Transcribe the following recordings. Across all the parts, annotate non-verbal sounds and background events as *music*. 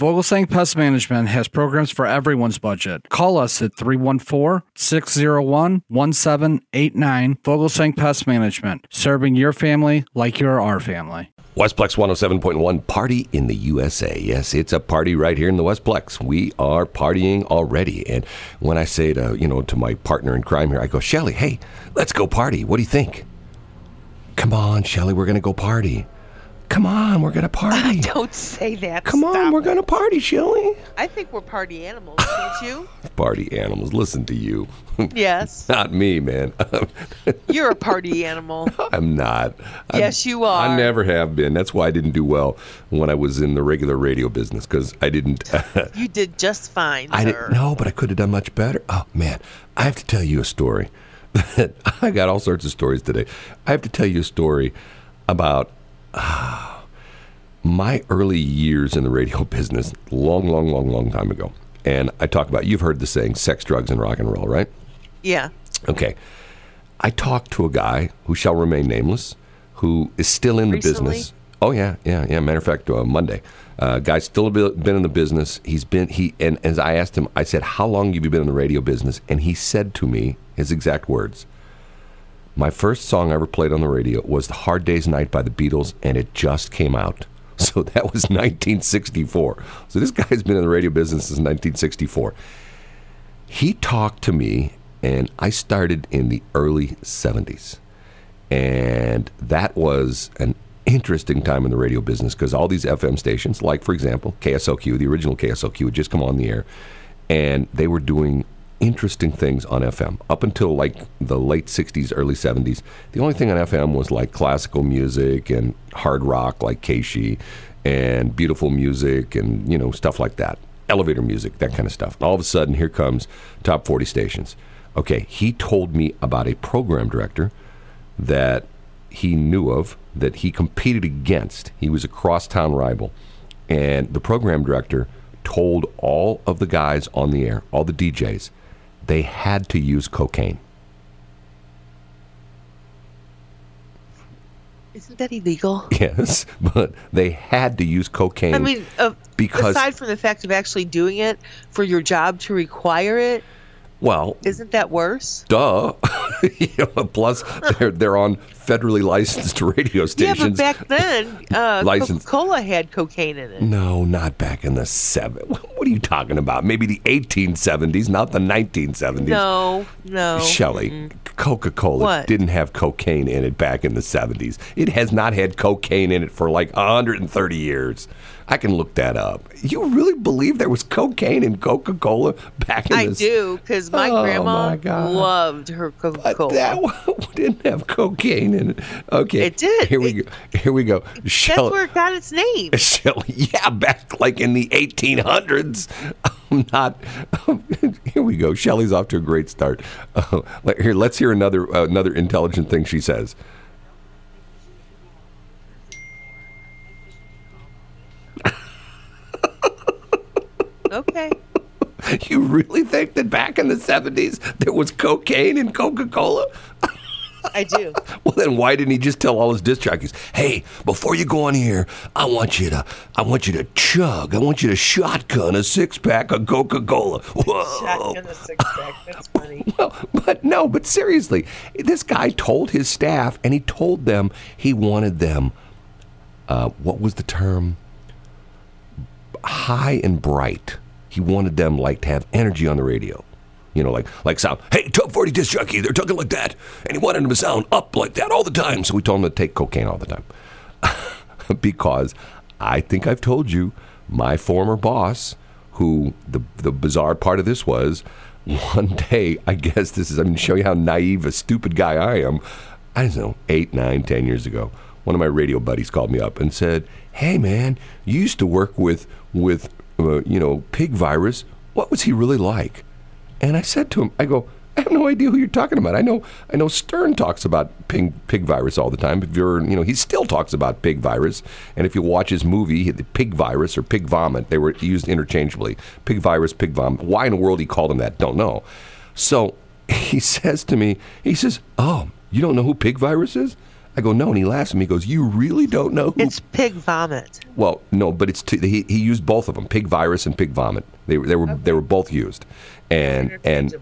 Vogelsang Pest Management has programs for everyone's budget. Call us at 314 601 1789. Vogelsang Pest Management, serving your family like you're our family. Westplex 107.1 Party in the USA. Yes, it's a party right here in the Westplex. We are partying already. And when I say to, you know, to my partner in crime here, I go, Shelly, hey, let's go party. What do you think? Come on, Shelly, we're going to go party. Come on, we're going *laughs* to party. I don't say that. Come on, we're it. going to party, Shelly. I think we're party animals, *laughs* don't you? Party animals, listen to you. *laughs* Yes. Not me, man. You're a party animal. I'm not. I'm- Yes, you are. I never have been. That's why I didn't do well when I was in the regular radio business because I didn't. You did just fine, I sir. didn't know, but I could have done much better. Oh man, I have to tell you a story. I got all sorts of stories today. I have to tell you a story about ah, *sighs* my early years in the radio business, long, long, long, long time ago. And I talk about you've heard the saying, sex, drugs, and rock and roll, right? Yeah. Okay. I talked to a guy who shall remain nameless, who is still in the Recently? business. Oh yeah, yeah, yeah. Matter of fact, uh, Monday, uh, guy's still be- been in the business. He's been he and as I asked him, I said, "How long have you been in the radio business?" And he said to me his exact words: "My first song I ever played on the radio was "The Hard Day's Night" by the Beatles, and it just came out." *laughs* So that was 1964. So this guy's been in the radio business since 1964 he talked to me and i started in the early 70s and that was an interesting time in the radio business because all these fm stations like for example kslq the original kslq had just come on the air and they were doing interesting things on fm up until like the late 60s early 70s the only thing on fm was like classical music and hard rock like KSHE and beautiful music and you know stuff like that elevator music, that kind of stuff. All of a sudden, here comes top 40 stations. Okay, he told me about a program director that he knew of, that he competed against. He was a crosstown rival. And the program director told all of the guys on the air, all the DJs, they had to use cocaine. Isn't that illegal? *laughs* Yes, but they had to use cocaine. I mean, uh, Because- aside from the fact of actually doing it for your job to require it, well, isn't that worse? duh. *laughs* You know, Plus, they're, they're on federally licensed *laughs* radio stations. Yeah, but back then, uh, Coca-Cola had cocaine in it. No, not back in the seven. What are you talking about? Maybe the 1870s, not the 1970s. No, no. Shelley, Coca Cola didn't have cocaine in it back in the 70s. It has not had cocaine in it for like 130 years. I can look that up. You really believe there was cocaine in Coca Cola back in I the I do because my Oh, grandma my loved her Coca-Cola. that *laughs* one didn't have cocaine in it. Okay. It did. Here we It- go. Here we go. That's Shelley, where it got its name. *laughs* Shelley, yeah, back like in the 1800s. I'm not. *laughs* here we go. Shelly's off to a great start. Uh, here, let's hear another uh, another intelligent thing she says. Okay. *laughs* You really think that back in the 70s there was cocaine in Coca-Cola? I do. *laughs* Well, then why didn't he just tell all his disc jockeys, "Hey, before you go on here, I want you to, I want you to chug, I want you to shotgun a six pack of Coca Cola." Whoa! Shotgun the six pack. That's *laughs* funny. Well, but no, but seriously, this guy told his staff, and he told them he wanted them. Uh, what was the term? High and bright. He wanted them like to have energy on the radio. You know, like like sound. Hey, top forty disc jockey, they're talking like that, and he wanted them to sound up like that all the time. So we told him to take cocaine all the time, *laughs* because I think I've told you, my former boss, who the the bizarre part of this was, *laughs* one day I guess this is I mean going to show you how naive a stupid guy I am. I don't know, eight, nine, ten years ago, one of my radio buddies called me up and said, "Hey man, you used to work with with uh, you know pig virus. What was he really like?" And I said to him, I go, I have no idea who you're talking about. I know, I know Stern talks about pig, pig virus all the time. If you're, you know, he still talks about pig virus. And if you watch his movie, the pig virus or pig vomit, they were used interchangeably. Pig virus, pig vomit. Why in the world he called him that? Don't know. So *laughs* he says to me, he says, "Oh, you don't know who pig virus is?" I go, no, and he laughs at me. He goes, you really don't know who? It's pig vomit. well, no, but it's two, he he used both of them, pig virus and pig vomit. They were they were they were both used, and and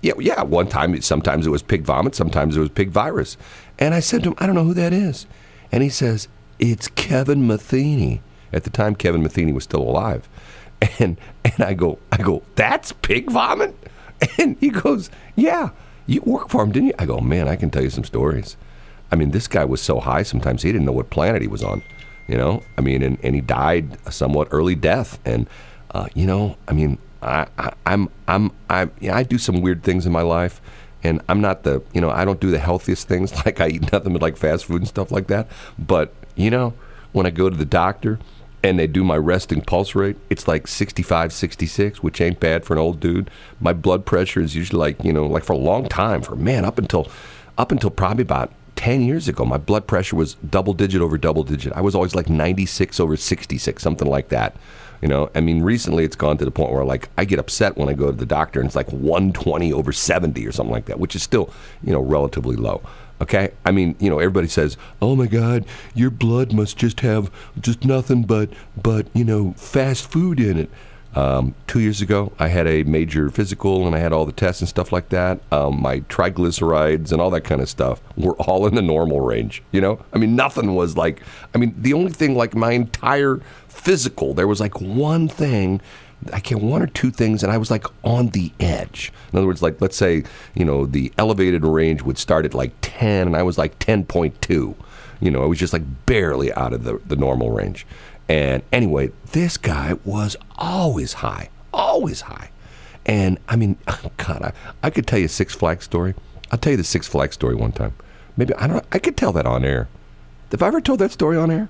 yeah, yeah. One time, sometimes it was pig vomit, sometimes it was pig virus, and I said to him, I don't know who that is, and he says it's Kevin Metheny. At the time, Kevin Metheny was still alive, *laughs* and and I go, I go, that's pig vomit, *laughs* and he goes, yeah, you work for him, didn't you? I go, man, I can tell you some stories. I mean, this guy was so high sometimes he didn't know what planet he was on. You know, I mean, and, and he died a somewhat early death. And uh, you know, I mean, I, I, I'm I'm I yeah, I do some weird things in my life, and I'm not the you know I don't do the healthiest things *laughs* like I eat nothing but like fast food and stuff like that. But you know, when I go to the doctor and they do my resting pulse rate, it's like 65, 66, which ain't bad for an old dude. My blood pressure is usually like, you know, like for a long time, for man, up until up until probably about 10 years ago, my blood pressure was double digit over double digit. I was always like 96 over 66, something like that. You know, I mean, recently it's gone to the point where like I get upset when I go to the doctor and it's like 120 over 70 or something like that, which is still, you know, relatively low. Okay? I mean, you know, everybody says, "Oh my god, your blood must just have just nothing but but, you know, fast food in it." Um, two years ago, I had a major physical and I had all the tests and stuff like that. Um, my triglycerides and all that kind of stuff were *laughs* all in the normal range. You know, I mean, nothing was like, I mean, the only thing like my entire physical, there was like one thing. I can't one or two things, and I was like on the edge. In other words, like let's say you know the elevated range would start at like ten, and I was like ten point two. You know, I was just like barely out of the the normal range. And anyway, this guy was always high, always high. And I mean, *laughs* oh, God, I, I could tell you a Six Flags story. I'll tell you the Six Flags story one time. Maybe I don't. I could tell that on air. Have I ever told that story on air?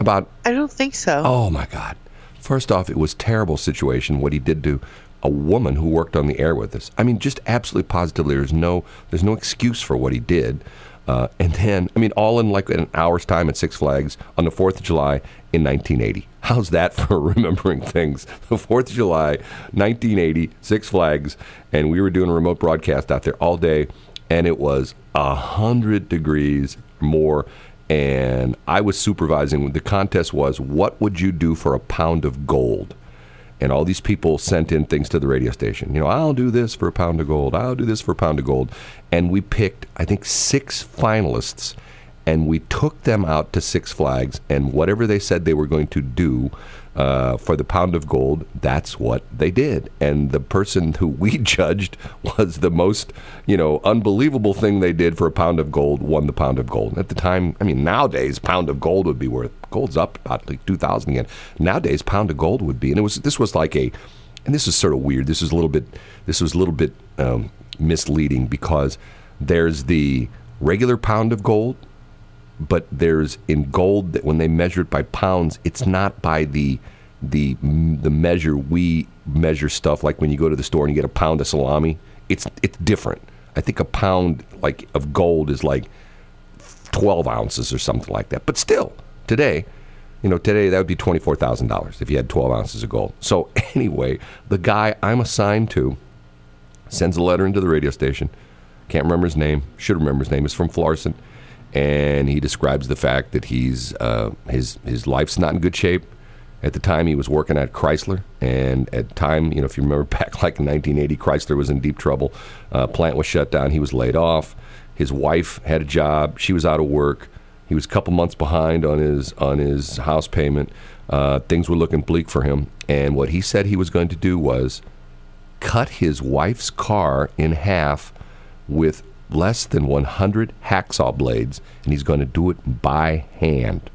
About I don't think so. oh my God. First off, it was terrible situation what he did to a woman who worked on the air with us. I mean, just absolutely positively, there's no there's no excuse for what he did. Uh, and then, I mean, all in like an hour's time at Six Flags on the 4th of July in 1980. How's that for *laughs* remembering things? The 4th of July, 1980, Six Flags, and we were doing a remote broadcast out there all day, and it was a hundred degrees more. And I was supervising. The contest was, what would you do for a pound of gold? And all these people sent in things to the radio station. You know, I'll do this for a pound of gold. I'll do this for a pound of gold. And we picked, I think, six finalists, and we took them out to Six Flags, and whatever they said they were going to do uh, for the pound of gold, that's what they did. And the person who we *laughs* judged was the most, you know, unbelievable thing they did for a pound of gold won the pound of gold. At the time, I mean, nowadays, pound of gold would be worth gold's up about like two thousand again. Nowadays, pound of gold would be, and it was this was like a, and this is sort of weird. This is a little bit, this was a little bit um, misleading because there's the regular pound of gold, but there's in gold that when they measure it by pounds, it's not by the the the measure we measure stuff like when you go to the store and you get a pound of salami. It's it's different. I think a pound like of gold is like twelve ounces or something like that. But still, today, you know, today that would be twenty four thousand dollars if you had twelve ounces of gold. So *laughs* anyway, the guy I'm assigned to sends a letter into the radio station. Can't remember his name. Should remember his name. Is from Florissant, and he describes the fact that he's uh, his his life's not in good shape. At the time, he was working at Chrysler, and at time, you know, if you remember *laughs* back like in 1980, Chrysler was in deep trouble. Uh, plant was shut down. He was laid off. His wife had a job. She was out of work. He was a couple months behind on his on his house payment. Uh, things were looking bleak for him. And what he said he was going to do was cut his wife's car in half with less than 100 hacksaw blades, and he's going to do it by hand.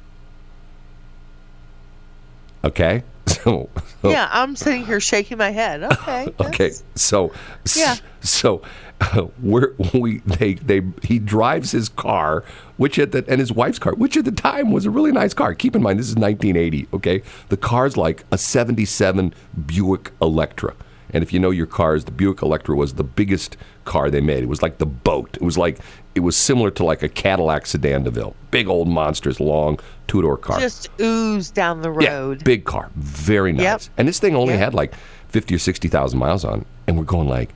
Okay? *laughs* So, so Yeah, I'm sitting here shaking my head. *laughs* Okay. okay so Yeah. so uh, *laughs* we're, we they they he drives his car which at the and his wife's car which at the time was a really nice car keep in mind this is 1980 okay the car's like a 77 Buick Electra and if you know your cars the Buick Electra was the biggest car they made it was like the boat it was like it was similar to like a Cadillac sedan DeVille big old monsters long two-door car Just ooze down the road. yeah, big car, very nice. Yep. And this thing only Yep. had like fifty or sixty thousand miles on, and we're going like,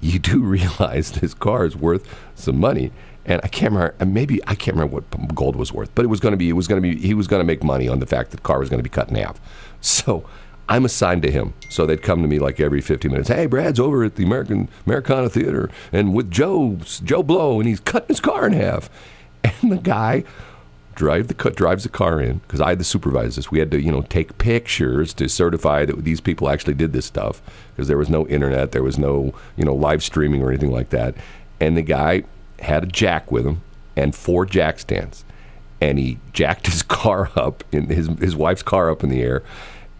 you do *laughs* realize this car is worth some money. and I can't remember. and Maybe I can't remember what gold was worth, but it was going to be. It was going to be. He was going to make money on the fact that the car was going to be cut in half. *laughs* So I'm assigned to him. So they'd come to me like every 50 minutes. Hey, Brad's over at the American Americana Theater and with Joe Joe Blow, and he's cutting his car in half. *laughs* And the guy drive the drives the car in because I had to supervise this. We had to you know take pictures to certify that these people actually did this stuff because there was no internet, there was no you know live streaming or anything like that. And the guy had a jack with him and four jack stands, and he jacked his *laughs* car up in his his wife's car up in the air,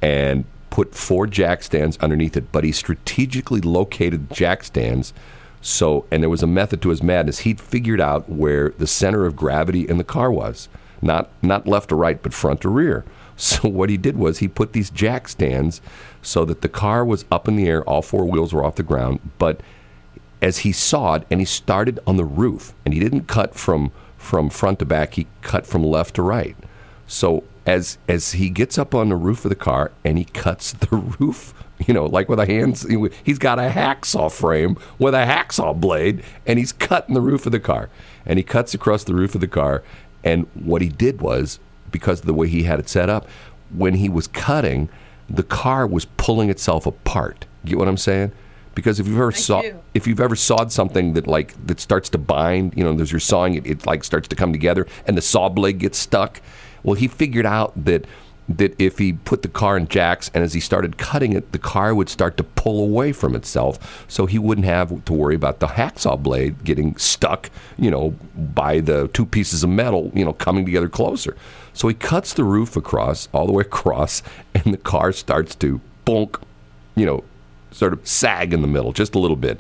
and put four jack stands underneath it. But he strategically located jack stands. So, and there was a method to his madness. He'd figured out where the center of gravity in the car was not not left or right, but front or rear. *laughs* So what he did was he put these jack stands so that the car was up in the air, all four wheels were off the ground, but as he sawed and he started on the roof and he didn't cut from from front to back, he cut from left to right. So as as he gets up on the roof of the car and he cuts the *laughs* roof, you know, like with a hands, he's got a hacksaw frame with a hacksaw blade, and he's cutting the roof of the car, and he cuts across the roof of the car, and what he did was, because of the way he had it set up, when he was cutting, the car was pulling itself apart. Get what I'm saying? Because if you've ever saw, do. if you've ever sawed something that like that starts to bind, you know, as you're sawing it, it like starts to come together, and the saw blade gets stuck. Well, he figured out that that if he put the car in jacks and as he started cutting it, the car would start to pull away from itself, so he wouldn't have to worry about the hacksaw blade getting stuck, you know, by the two pieces of metal, you know, coming together closer. So he cuts the roof across, all the way across, and the car starts to bonk, you know, sort of sag in the middle just a little bit.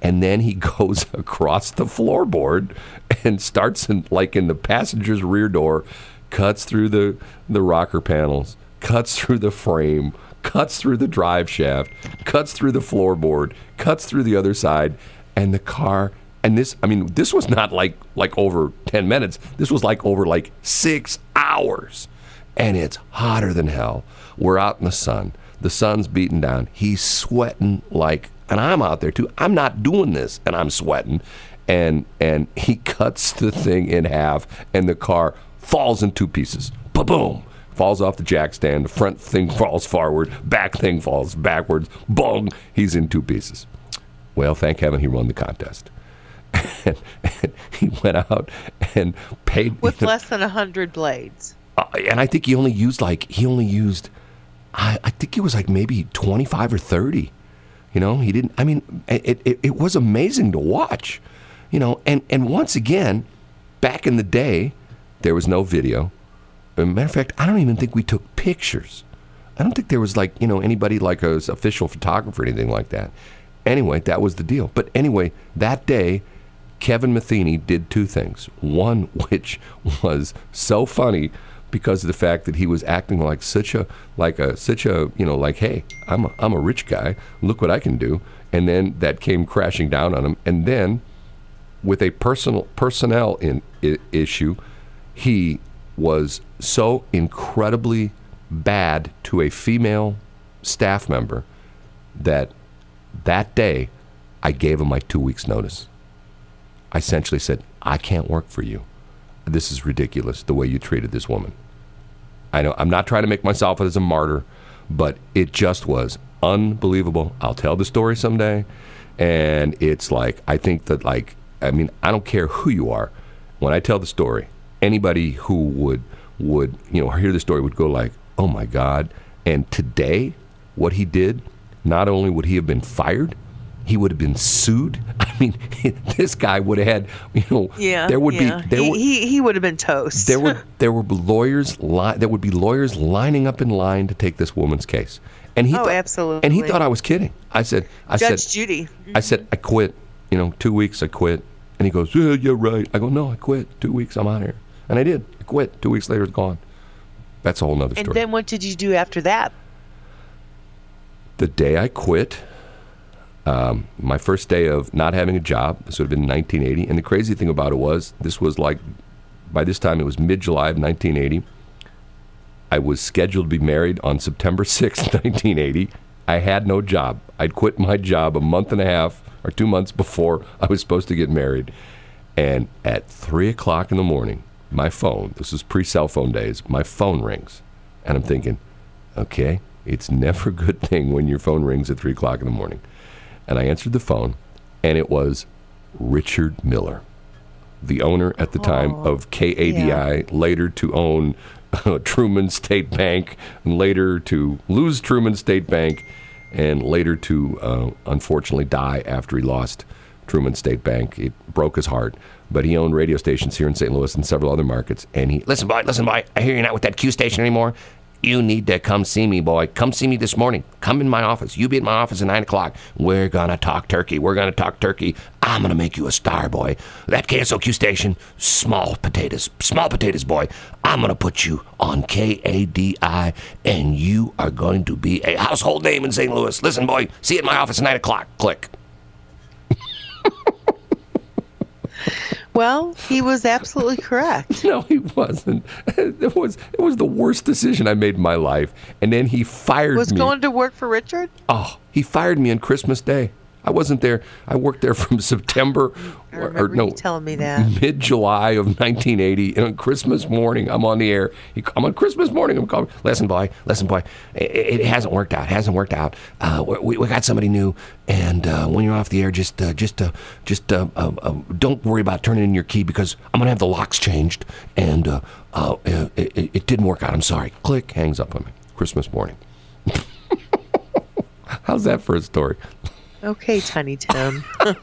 And then he *laughs* goes across the floorboard and starts in, like in the passenger's rear door, cuts through the, the rocker panels, cuts through the frame, cuts through the drive shaft, cuts through the floorboard, cuts through the other side, and the car. And this, I mean, this was not like like over ten minutes. This was like over like six hours, and it's hotter than hell. We're out in the sun. The sun's beating down. He's sweating like, and I'm out there too. I'm not doing this, and I'm sweating. And and *laughs* he cuts the thing in half, and the car falls in two pieces. Ba boom! Falls off the jack stand. The front thing falls forward. Back thing falls backwards. Boom! He's in two pieces. Well, thank heaven he won the contest. and, *laughs* and he went out and paid with less than a hundred blades. uh, and I think he only used like he only used I, I think it was like maybe 25 or 30 you know he didn't I mean it, it, it was amazing to watch you know and and once again back in the day there was no video. Matter of fact I don't even think we took pictures. I don't think there was like you know anybody like a official photographer or anything like that. Anyway that was the deal. But anyway that day Kevin Metheny did two things. One, *laughs* which was so funny because of the fact that he was acting like such a like a such a you know like hey I'm a, I'm a rich guy. Look what I can do. And then that came crashing down on him. And then with a personal personnel in, i- issue he was so incredibly bad to a female staff member that that day I gave him my 2 weeks notice I essentially said, I can't work for you. This is ridiculous the way you treated this woman. I know I'm not trying to make myself as a martyr, but it just was unbelievable. I'll tell the story someday. And it's like, I think that, like, I mean, I don't care who you are. When I tell the story, anybody who would, would, you know, hear the story would go like, oh my God. And today, what he did, not only would he have been fired, he would have been sued. *laughs* I mean, *laughs* this guy would have had, you know, Yeah, there would yeah. be there he, would, he he would have been toast. there would *laughs* there be lawyers li- there would be lawyers lining up in line to take this woman's case. And he Oh, thought, absolutely. And he thought I was kidding. I said I Judge said Judy. I said I quit. You know, 2 weeks I quit. And he goes, "Yeah, you're right." I go, "No, I quit. 2 weeks I'm out here." And I did. I quit. 2 weeks later it's gone. That's a whole nother story. And then what did you do after that? the day I quit, um, my first day of not having a job, this would have been 1980. And the crazy thing about it was, this was like, by this time it was mid July of 1980. I was scheduled to be married on September *laughs* 6th, 1980. I had no job. I'd quit my job a month and a half or two months before I was supposed to get married. And at three o'clock in the morning, my phone, this is pre cell phone days, my phone rings. And I'm thinking, okay, it's never a good thing when your phone rings at three o'clock in the morning. And I answered the phone, and it was Richard Miller, the owner at the time Oh, of KADI, later to own Truman State Bank, and later to lose Truman State Bank, and later to uh, unfortunately die after he lost Truman State Bank. It broke his heart. But he owned radio stations here in St. Louis and several other markets. And he, listen, boy, listen, boy, I hear you're not with that Q station anymore. You need to come see me, boy. Come see me this morning. Come in my office. You be at my office at 9 o'clock. We're to talk turkey. We're to talk turkey. I'm to make you a star, boy. That KSLQ station, small potatoes. Small potatoes, boy. I'm to put you on KADI, and you are going to be a household name in St. Louis. Listen, boy, see you at my office at 9 o'clock. Click. Well, he was absolutely correct. *laughs* No, he wasn't. It was it was the worst decision I made in my life. And then he fired Was me. Was going to work for Richard? oh, he fired me on Christmas Day. I wasn't there. I worked there *laughs* from September or, or no telling me that. mid July of 1980. And on Christmas morning, I'm on the air. I'm on Christmas morning. I'm calling. Listen, boy. Listen, boy. It, it hasn't worked out. It hasn't worked out. Uh, we, we got somebody new, and uh, when you're off the air, just uh, just uh, just uh, uh, don't worry about turning in your key because I'm gonna have the locks changed, and uh, uh, it, it, it didn't work out. I'm sorry. Click. Hangs up on me. Christmas morning. *laughs* How's that for a story? Okay, Tiny Tim. *laughs*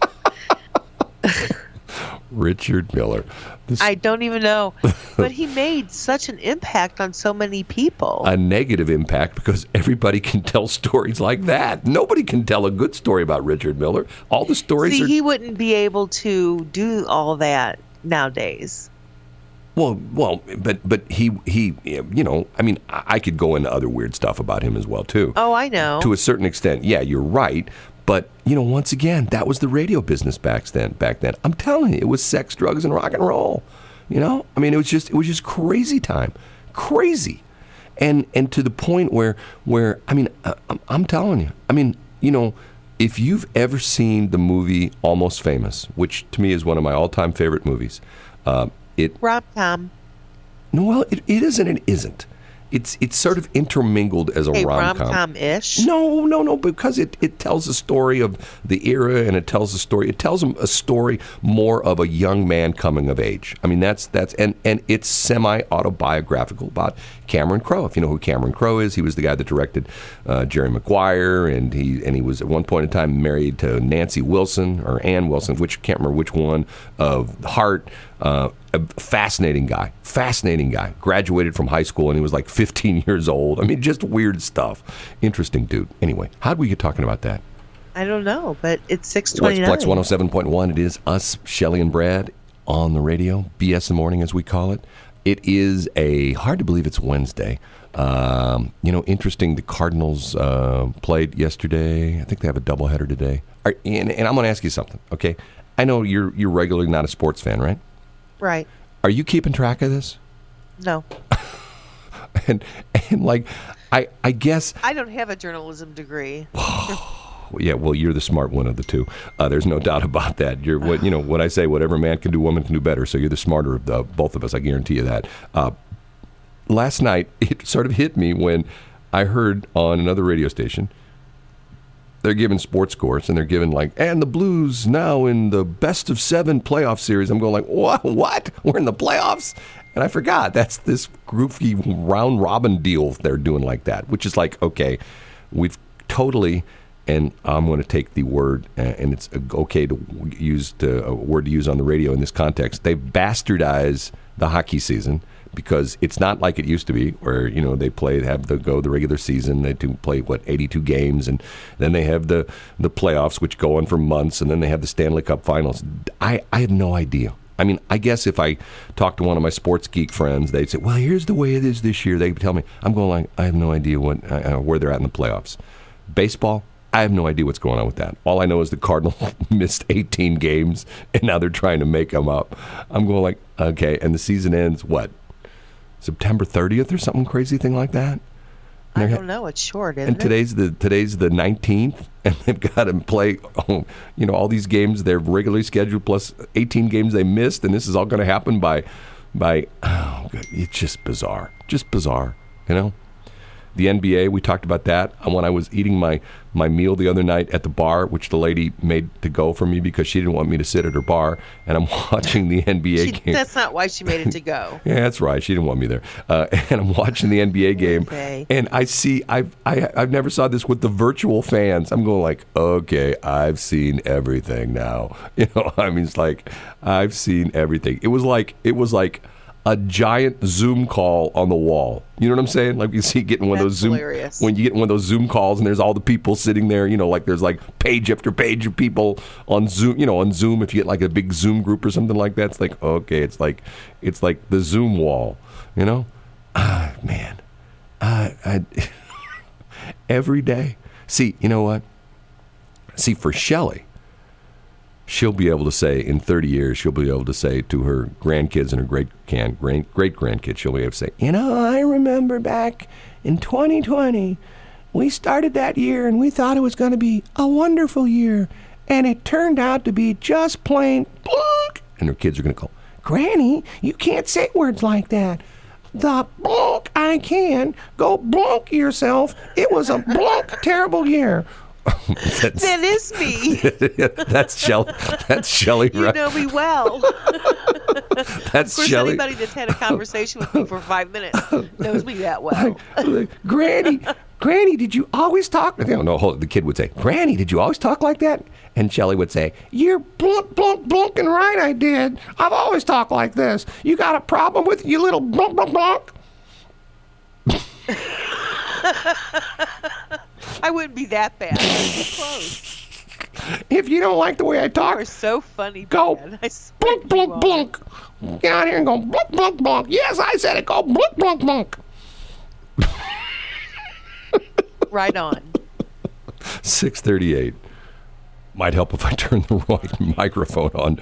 Richard Miller. This I don't even know. *laughs* But he made such an impact on so many people. a negative impact because everybody can tell stories like that. Nobody can tell a good story about Richard Miller. All the stories See, are he wouldn't be able to do all that nowadays. well, well, but but he he you know, I mean, I I could go into other weird stuff about him as well too. Oh, I know. To a certain extent, yeah, you're right. But you know, once again, that was the radio business back then. Back then, I'm telling you, it was sex, drugs, and rock and roll. You know, I mean, it was just it was just crazy time, crazy, and and to the point where where I mean, I, I'm, I'm telling you, I mean, you know, if you've ever seen the movie Almost Famous, which to me is one of my all-time favorite movies, uh, it Rom com. no, well, it, it isn't. It isn't. It's it's sort of intermingled as a Hey, rom com ish. No, no, no, because it, it tells a story of the era and it tells a story. It tells a story more of a young man coming of age. I mean, that's that's and and it's semi autobiographical about Cameron Crowe. If you know who Cameron Crowe is, he was the guy that directed uh, Jerry Maguire, and he and he was at one point in time married to Nancy Wilson or Ann Wilson, which can't remember which one of Heart. Uh, a fascinating guy, fascinating guy. Graduated from high school and he was like 15 *laughs* years old. I mean, just weird stuff. Interesting dude. Anyway, how'd we get talking about that? I don't know, but it's What's 629. Flex 107.1? It is us, Shelly and Brad, on the radio. BS in the morning, as we call it. It is a hard to believe it's Wednesday. Um, you know, interesting. The Cardinals uh, played yesterday. I think they have a doubleheader today. And, and I'm going to ask you something. Okay, I know you're you're regularly not a sports fan, right? Right. Are you keeping track of this? No. *laughs* And and like, I I guess I don't have a journalism degree. *sighs* yeah. Well, you're the smart one of the two. Uh, there's no doubt about that. You're what you know. What I say, whatever man can do, woman can do better. So you're the smarter of the both of us. I guarantee you that. Uh, last night, *laughs* it sort of hit me when I heard on another radio station they're giving sports scores and they're giving like and the blues now in the best of seven playoff series. I'm going like what what? We're in the playoffs? And i forgot that's this goofy round robin deal they're doing like that which is like okay we've totally and i'm going to take the word and it's okay to use a word to use on the radio in this context they bastardize the hockey season because it's not like it used to be where you know they play have the go the regular season they do play what 82 games and then they have the the playoffs which go on for months and then they have the Stanley Cup finals. I I have no idea. I mean I guess if I talk to one of my sports geek friends they'd say well here's the way it is this year. They tell me I'm going like I have no idea what uh, where they're at in the playoffs. Baseball I have no idea what's going on with that. All I know is the Cardinals *laughs* missed 18 games, and now they're trying to make them up. I'm going like, okay, and the season ends what September 30th or something crazy thing like that. I don't know. It's short, isn't and today's the today's the 19th *laughs* and they've got to play oh, you know all these games they're regularly scheduled plus 18 games they missed and this is all going to happen by by oh *sighs* God, it's just bizarre just bizarre you know the NBA we talked about that when I was eating my my meal the other night at the bar which the lady made to go for me because she didn't want me to sit at her bar and I'm *laughs* watching the NBA? She, game that's not why she made it to go. *laughs* yeah, that's right. She didn't want me there. Uh, *laughs* and I'm watching the NBA game, Okay. and I see I've I, I've never saw this with the virtual fans. I'm going like, okay, I've seen everything now. You know, I mean, it's like I've seen everything. It was like it was like a giant Zoom call on the wall. You know what I'm saying? Like you see getting one of those Zoom hilarious. when you get one of those Zoom calls and there's all the people sitting there. You know, like there's like page after page of people on Zoom. You know, on Zoom if you get like a big Zoom group or something like that, it's like okay, it's like it's like the Zoom wall. You know, ah man, I, I *laughs* every day. See, you know what? See, for Shelley, she'll be able to say in 30 years, she'll be able to say to her grandkids and her great great great grandkids, she'll be able to say, you know, I remember back in 2020, we started that year and we thought it was going to be a wonderful year, and it turned out to be just plain blunk. And her kids are going to go, Granny, you can't say words like that. The blunk I can go blunk yourself. It was a blunk terrible year. *laughs* that's, That is me. *laughs* that's Shelley. That's Shelley. You right? know me well. *laughs* that's Of course, Shelley. anybody that's had a conversation with me for five minutes knows me that well. Granny, Granny, did you always talk? No, no. hold- The kid would say, Granny, did you always talk like that? And Shelley would say, You're blunk, blunk, blunking right. I did. I've always talked like this. You got a problem with you little blunk, blunk, blunk? *laughs* I wouldn't be that bad. *laughs* Close. If you don't like the way I talk, You talk, are so funny, Go. Brad. I swear blunk, blunk, blunk. Get out here and go blunk, blunk, blunk. Yes, I said it. Go blunk, blunk, blunk. Right on. *laughs* 638. Might help *laughs* if I turn the wrong microphone on.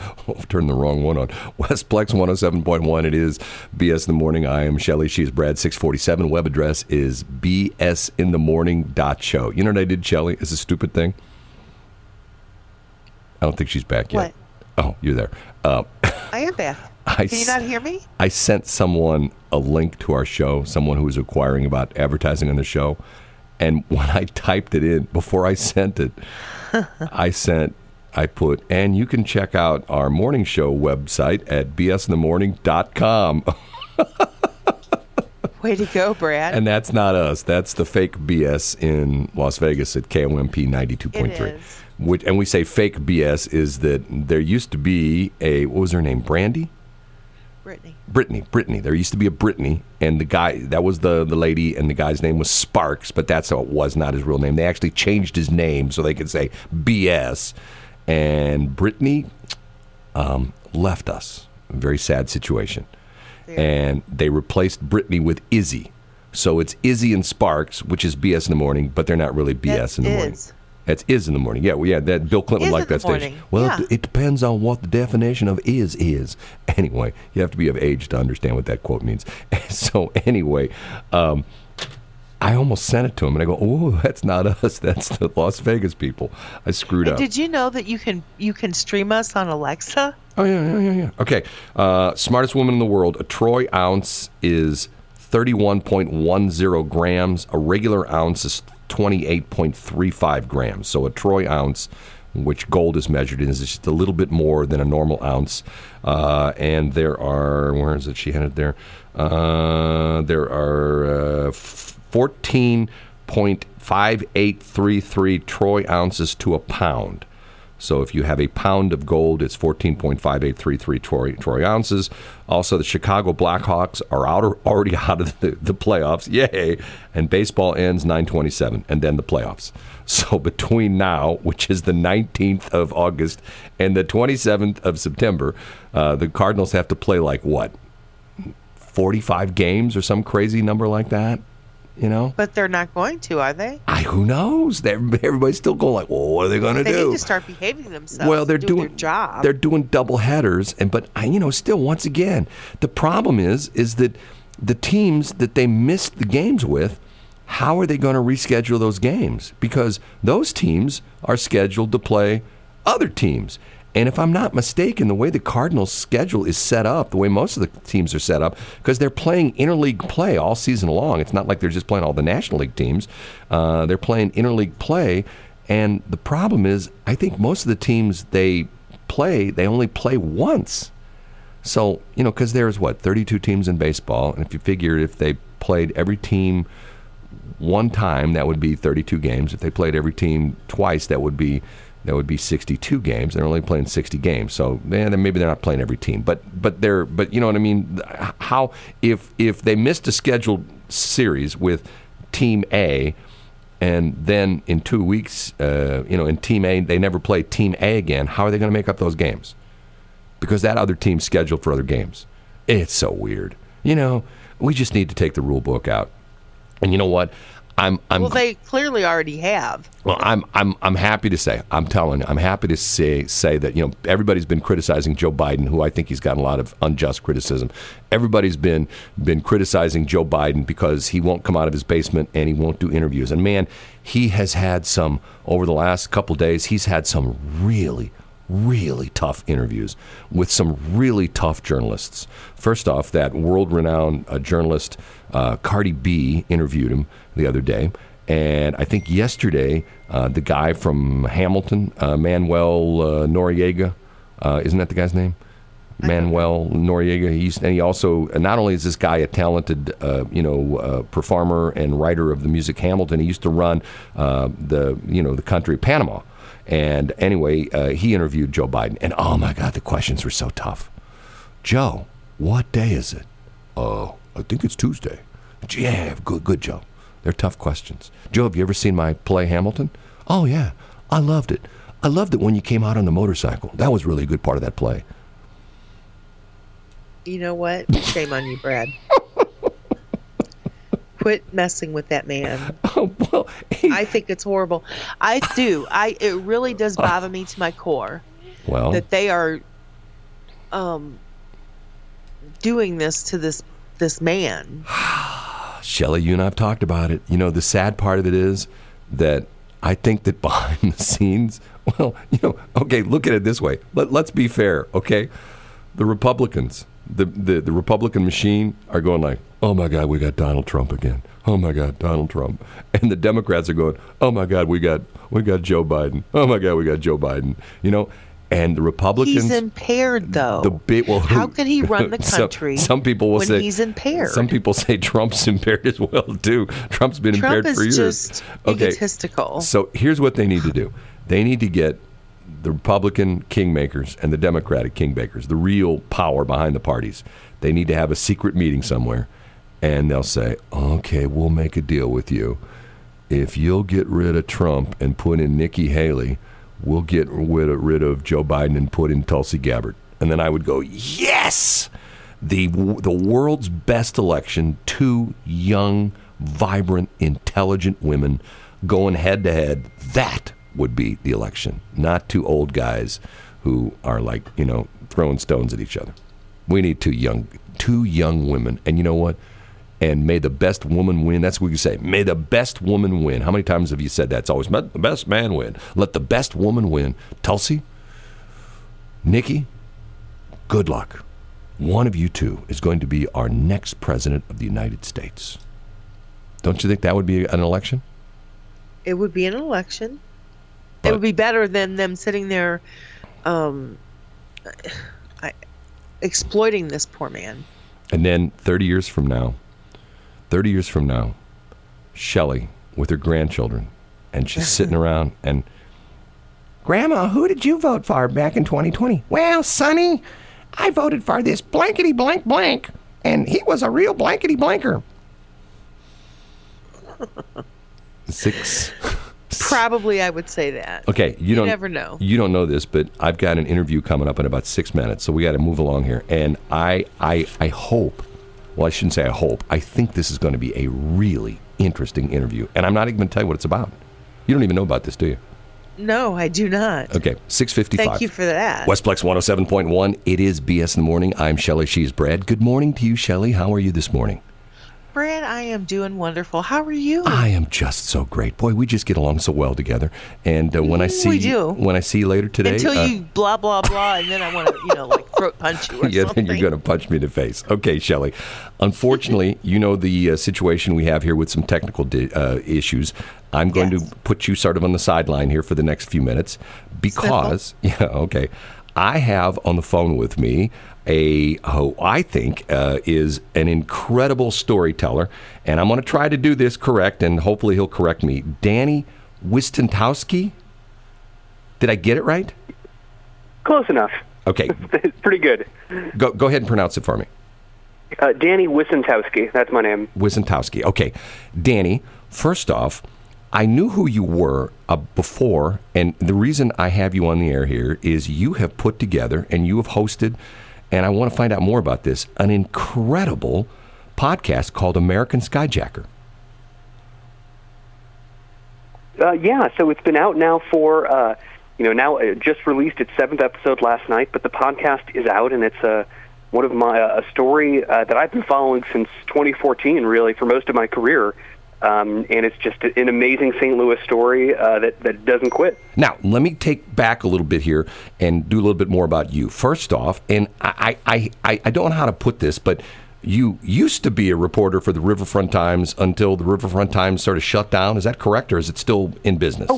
turn the wrong one on. Westplex 107.1. It is BS in the Morning. I am Shelly. She's Brad. 647. Web address is bsinthemorning.show. You know what I did, Shelly? It's a stupid thing. I don't think she's back yet. What? Oh, you're there. Uh, I am back. *laughs* I Can you not hear me? I sent someone a link to our show, someone who was inquiring about advertising on the show. And when I typed it in, before I sent it, *laughs* I sent, I put, and you can check out our morning show website at bsinthemorning.com. *laughs* Way to go, Brad. And that's not us. That's the fake BS in Las Vegas at KOMP It 92.3. is. Which, and we say fake BS is that there used to be a, what was her name? Brandy? Brittany. Brittany, Brittany. There used to be a Brittany, and the guy that was the the lady, and the guy's name was Sparks, but that's how it was not his real name. They actually changed his name so they could say BS. And Brittany um, left us. Very sad situation. And they replaced Brittany with Izzy. So it's Izzy and Sparks, which is BS in the morning, but they're not really BS That's in the morning. That's is in the morning. Yeah, well, yeah. That Bill Clinton Is liked that station. morning. Well, Yeah. it, it depends on what the definition of is is. *laughs* Anyway, you have to be of age to understand what that quote means. *laughs* So anyway, um, I almost sent it to him, and I go, "Oh, *laughs* that's not us. That's the Las Vegas people." I screwed And up. did you know that you can you can stream us on Alexa? Oh yeah, yeah, yeah, yeah. Okay. Uh, smartest woman in the world. A troy ounce is thirty-one point one zero grams. A regular ounce is twenty-eight point three five grams. So a troy ounce, which gold is measured in, is just a little bit more than a normal ounce. Uh, and there are where is it? She had it there. Uh, there are uh, fourteen point five eight three three troy ounces to a pound. So if you have a pound of gold, it's 14.5833 troy, troy ounces. Also, the Chicago Blackhawks are out already *laughs* out of the, the playoffs. Yay! And baseball ends 927, and then the playoffs. So *laughs* between now, which is the 19th of August, and the 27th of September, uh, the Cardinals have to play like what? 45 games or some crazy number like that? You know? But they're not going to, are they? I, who knows? They're, everybody's still going like, well, what are they going to do? They need to start behaving themselves. Well, they're doing, doing their job. They're doing double headers, and but I- you know, still, once again, the problem is is that the teams that they missed the games with how are they going to reschedule those games? Because those teams are scheduled to play other teams. And if I'm not mistaken, the way the Cardinals' schedule is set up, the way most of the teams are set up, because they're playing interleague play all season long. It's not like they're just playing all the National League teams. Uh, they're playing interleague play. And the problem is, I think most of the teams they play, they only play once. So, you know, because there's what, 32 teams in baseball. And if you figure if they played every team one time, that would be 32 games. If they played every team twice, that would be that would be 62 games. They're only playing 60 games, so yeah, maybe they're not playing every team. But but they're but you know what I mean? How if if they missed a scheduled series with Team A, and then in two weeks, uh, you know, in Team A they never play Team A again. How are they going to make up those games? Because that other team's scheduled for other games. It's so weird. You know, we just need to take the rule book out. And you know what? I'm, I'm well, they clearly already have. Well, I'm, I'm, I'm happy to say, I'm telling you, I'm happy to say, say that, you know, everybody's been criticizing Joe Biden, who I think he's gotten a lot of unjust criticism. Everybody's been, been criticizing Joe Biden because he won't come out of his basement and he won't do interviews. And man, he has had some, over the last couple days, he's had some really, really tough interviews with some really tough journalists. First off, that world renowned uh, journalist uh, Cardi B interviewed him the other day. And I think yesterday, uh, the guy from Hamilton, uh, Manuel uh, Noriega, uh, isn't that the guy's name? Manuel Noriega. He's and he also not only is this guy a talented, uh, you know, uh, performer and writer of the music Hamilton. He used to run the you know the country Panama. And anyway, uh, he interviewed Joe Biden, and oh my God, the questions were so tough. Joe, what day is it? Oh, I think it's Tuesday. Yeah, good, good, Joe. They're tough questions. Joe, have you ever seen my play Hamilton? Oh, yeah. I loved it. I loved it when you came out on the motorcycle. That was really a good part of that play. You know what? Shame on you, Brad. Quit messing with that man. *laughs* Oh, well, he, I think it's horrible. I do. I it really does bother me to my core well, that they are um doing this to this this man. *sighs* Shelly, you and I've talked about it. You know, the sad part of it is that I think that *laughs* behind the scenes, well, you know, okay, look at it this way. Let, let's be fair, okay? The Republicans, the, the, the Republican machine are going like, oh my God, we got Donald Trump again. Oh my God, Donald Trump. *laughs* And the Democrats are going, oh my God, we got we got Joe Biden. Oh my God, we got Joe Biden. You know, and the Republicans. He's impaired, though. The well, how could he run the *laughs* country? some, some, people will when say he's impaired. Some people say Trump's *laughs* impaired as well too. Trump's been Trump impaired for years. just okay, egotistical. so here's what they need to do. They need to get the Republican kingmakers and the Democratic kingmakers, the real power behind the parties. They need to have a secret meeting somewhere, and they'll say, "Okay, we'll make a deal with you. If you'll get rid of Trump and put in Nikki Haley." we'll get rid of, Joe Biden and put in Tulsi Gabbard. And then I would go, yes, the the world's best election. Two young, vibrant, intelligent women going head to head. That would be the election, not two old guys who are like you know throwing stones at each other. We need two young two young women, and you know what? and may the best woman win. That's what you say. May the best woman win. How many times have you said that? It's always let the best man win. Let the best woman win. Tulsi, Nikki, good luck. One of you two is going to be our next president of the United States. Don't you think that would be an election? It would be an election. But- it would be better than them sitting there, um, I, exploiting this poor man. And then 30 years from now, 30 years from now, Shelly with her grandchildren, and she's *laughs* sitting around and, Grandma, who did you vote for back in 2020? Well, Sonny, I voted for this blankety blank blank, and he was a real blankety blanker. *laughs* Six. Probably, I would say that. Okay, you, You don't never know. You don't know this, but I've got an interview coming up in about six minutes, so we got to move along here. And I, I, I hope. Well, I shouldn't say I hope. I think this is going to be a really interesting interview, and I'm not even going to tell you what it's about. You don't even know about this, do you? No, I do not. Okay, six fifty-five. Thank you for that. Westplex 107.1. It is BS in the morning. I'm Shelly. She's Brad. Good morning to you, Shelly. How are you this morning? Brad, I am doing wonderful. How are you? I am just so great, boy. We just get along so well together. And uh, when I see We do. when I see you later today, Until uh, you blah blah blah, and then I want to, you know, like throat punch you or *laughs* yeah, something. then you're going to punch me in the face. Okay, Shelley. Unfortunately, *laughs* you know the uh, situation we have here with some technical di- uh, issues. I'm going Yes. to put you sort of on the sideline here for the next few minutes because, *laughs* yeah, okay. I have on the phone with me a who I think uh, is an incredible storyteller, and I'm going to try to do this correct, and hopefully he'll correct me. Danny Wistentowski. Did I get it right? Close enough. Okay, *laughs* Pretty good. go go ahead and pronounce it for me. Uh, Danny Wicentowski, that's my name. Wizentowski. Okay, Danny. First off, I knew who you were uh, before, and the reason I have you on the air here is you have put together and you have hosted, and I want to find out more about this. An incredible podcast called American Skyjacker. Uh, yeah, so it's been out now for, uh, you know, now it just released its seventh episode last night, but the podcast is out, and it's uh, one of my uh, a story uh, that I've been following since 2014, really, for most of my career. Um, and it's just an amazing St. Louis story uh, that that doesn't quit. Now, let me take back a little bit here and do a little bit more about you. First off, and I, I, I, I don't know how to put this, but you used to be a reporter for the Riverfront Times until the Riverfront Times sort of shut down. Is that correct, or is it still in business?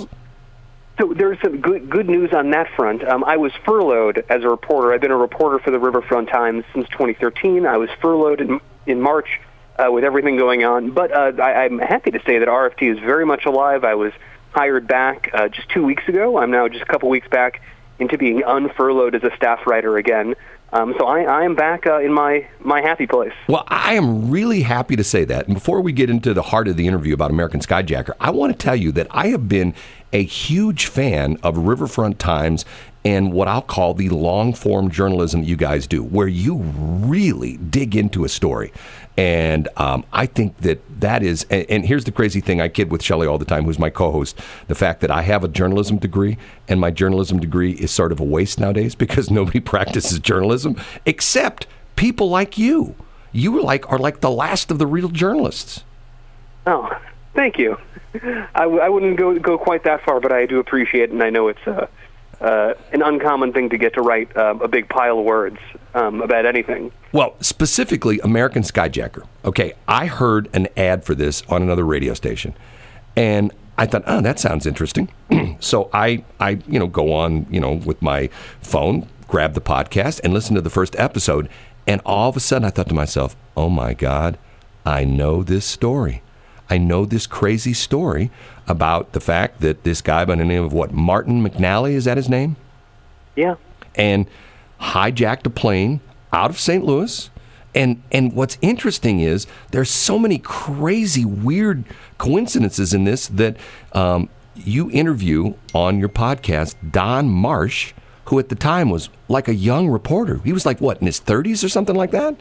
So there's some good good news on that front. Um, I was furloughed as a reporter. I've been a reporter for the Riverfront Times since 2013. I was furloughed in, in March uh, with everything going on, but uh, I, I'm happy to say that RFT is very much alive. I was hired back uh, just two weeks ago. I'm now just a couple weeks back into being unfurloughed as a staff writer again. Um, so I, I am back uh, in my my happy place. Well, I am really happy to say that. And before we get into the heart of the interview about American Skyjacker, I want to tell you that I have been a huge fan of Riverfront Times and what I'll call the long form journalism you guys do, where you really dig into a story. And um, I think that that is, and, and here's the crazy thing I kid with Shelley all the time, who's my co host, the fact that I have a journalism degree, and my journalism degree is sort of a waste nowadays *laughs* because nobody practices journalism except people like you. You like are like the last of the real journalists. Oh, thank you. I, w- I wouldn't go go quite that far, but I do appreciate it, and I know it's uh, uh, an uncommon thing to get to write um, a big pile of words um, about anything. Well, specifically American Skyjacker. Okay, I heard an ad for this on another radio station, and I thought, oh, that sounds interesting. *clears throat* so I, I, you know, go on, you know, with my phone, grab the podcast, and listen to the first episode, and all of a sudden I thought to myself, oh my God, I know this story. I know this crazy story about the fact that this guy by the name of what Martin McNally is that his name? Yeah. and hijacked a plane out of St. Louis. And and what's interesting is there's so many crazy, weird coincidences in this that um, you interview on your podcast Don Marsh, who at the time was like a young reporter. He was like what in his 30s or something like that.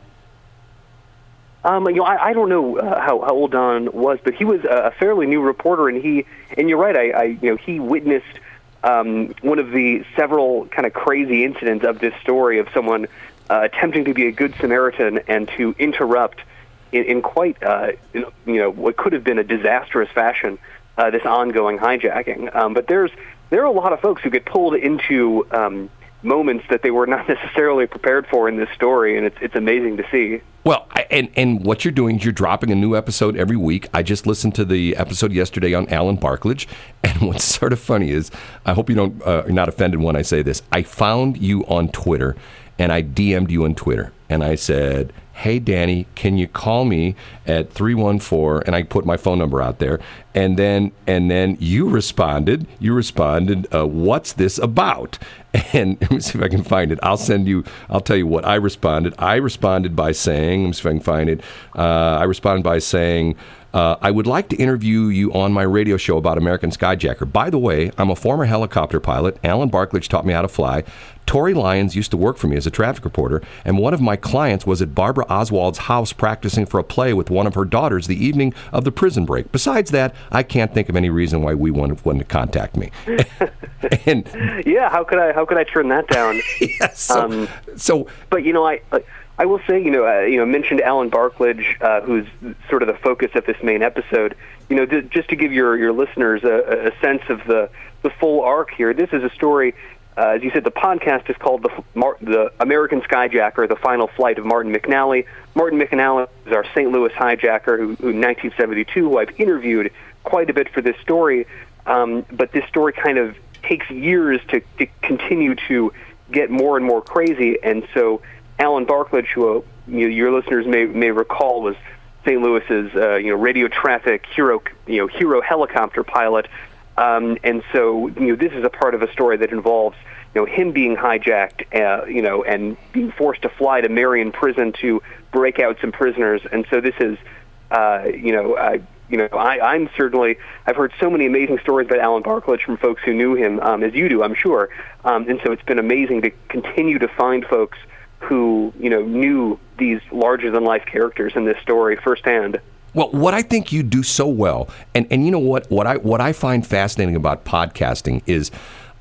Um, you know, I, I don't know uh, how, how old Don was, but he was a, fairly new reporter, and he and you're right. I, I you know he witnessed um, one of the several kind of crazy incidents of this story of someone uh, attempting to be a good Samaritan and to interrupt in, in quite uh, you know what could have been a disastrous fashion uh, this ongoing hijacking. Um, but there's there are a lot of folks who get pulled into um, moments that they were not *laughs* necessarily prepared for in this story, and it's it's amazing to see. Well, and and what you're doing is you're dropping a new episode every week. I just listened to the episode yesterday on Alan Barklage, *laughs* and what's sort of funny is I hope you don't uh, are not offended when I say this. I found you on Twitter, and I DM'd you on Twitter, and I said, "Hey, Danny, can you call me at three one four? And I put my phone number out there, and then and then you responded. You responded, uh, "What's this about?" *laughs* And let me see if I can find it. I'll send you. I'll tell you what I responded. I responded by saying, "Let me see if I can find it." Uh, I responded by saying. Uh, I would like to interview you on my radio show about American Skyjacker. By the way, I'm a former helicopter pilot. Alan Barklage taught me how to fly. Tori Lyons used to work for me as a traffic reporter, and one of my clients was at Barbara Oswald's house practicing for a play with one of her daughters the evening of the prison break. Besides that, I can't think of any reason why we wanted, wanted to contact me. *laughs* and Yeah, how could I how could I turn that down? *laughs* yeah, so, Um, so but you know, I I will say, you know, uh, you know, mentioned Alan Barklage, uh, who's sort of the focus of this main episode. You know, th- just to give your your listeners a, a sense of the the full arc here. This is a story. Uh, as you said, the podcast is called the, Mar- the American Skyjacker: The Final Flight of Martin McNally. Martin McNally is our St. Louis hijacker, who, who in 1972, who I've interviewed quite a bit for this story. Um, but this story kind of takes years to, to continue to get more and more crazy, and so Alan Barklage, who uh, you know, your listeners may may recall, was St. Louis's uh, you know radio traffic hero you know hero helicopter pilot, um, and so you know this is a part of a story that involves you know him being hijacked, uh, you know, and being forced to fly to Marion Prison to break out some prisoners, and so this is uh, you know. You know, I, I'm certainly I've heard so many amazing stories about Alan Barklage from folks who knew him, um, as you do, I'm sure. Um, and so it's been amazing to continue to find folks who you know knew these larger than life characters in this story firsthand. Well, what I think you do so well, and, and you know what what I what I find fascinating about podcasting is,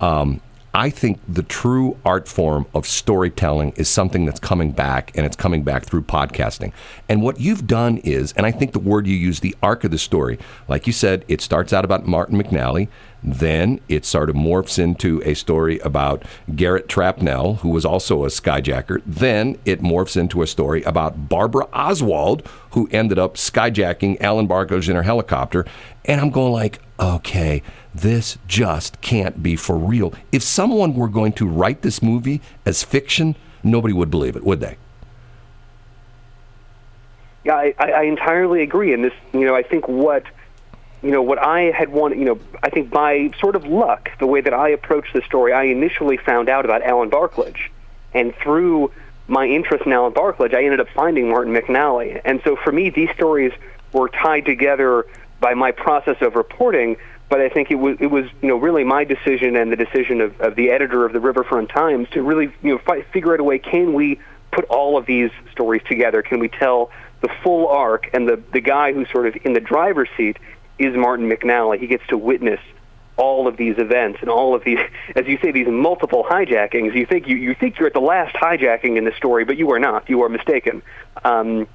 um, I think the true art form of storytelling is something that's coming back, and it's coming back through podcasting. And what you've done is, and I think the word you use, the arc of the story, like you said, it starts out about Martin McNally. Then it sort of morphs into a story about Garrett Trapnell, who was also a skyjacker. Then it morphs into a story about Barbara Oswald, who ended up skyjacking Alan Barklage in her helicopter. And I'm going like, okay, this just can't be for real. If someone were going to write this movie as fiction, nobody would believe it, would they? Yeah, I, I entirely agree. And this, you know, I think what you know, what I had wanted, you know, I think by sort of luck, the way that I approached the story, I initially found out about Alan Barklage. And through my interest in Alan Barklage, I ended up finding Martin McNally. And so for me, these stories were tied together by my process of reporting, but I think it was, it was you know, really my decision and the decision of, of the editor of the Riverfront Times to really, you know, fi- figure out a way, can we put all of these stories together? Can we tell the full arc? And the, the guy who's sort of in the driver's seat is Martin McNally. He gets to witness all of these events and all of these, *laughs* as you say, these multiple hijackings. You think you, you think you're at the last hijacking in the story, but you are not. You are mistaken. Um,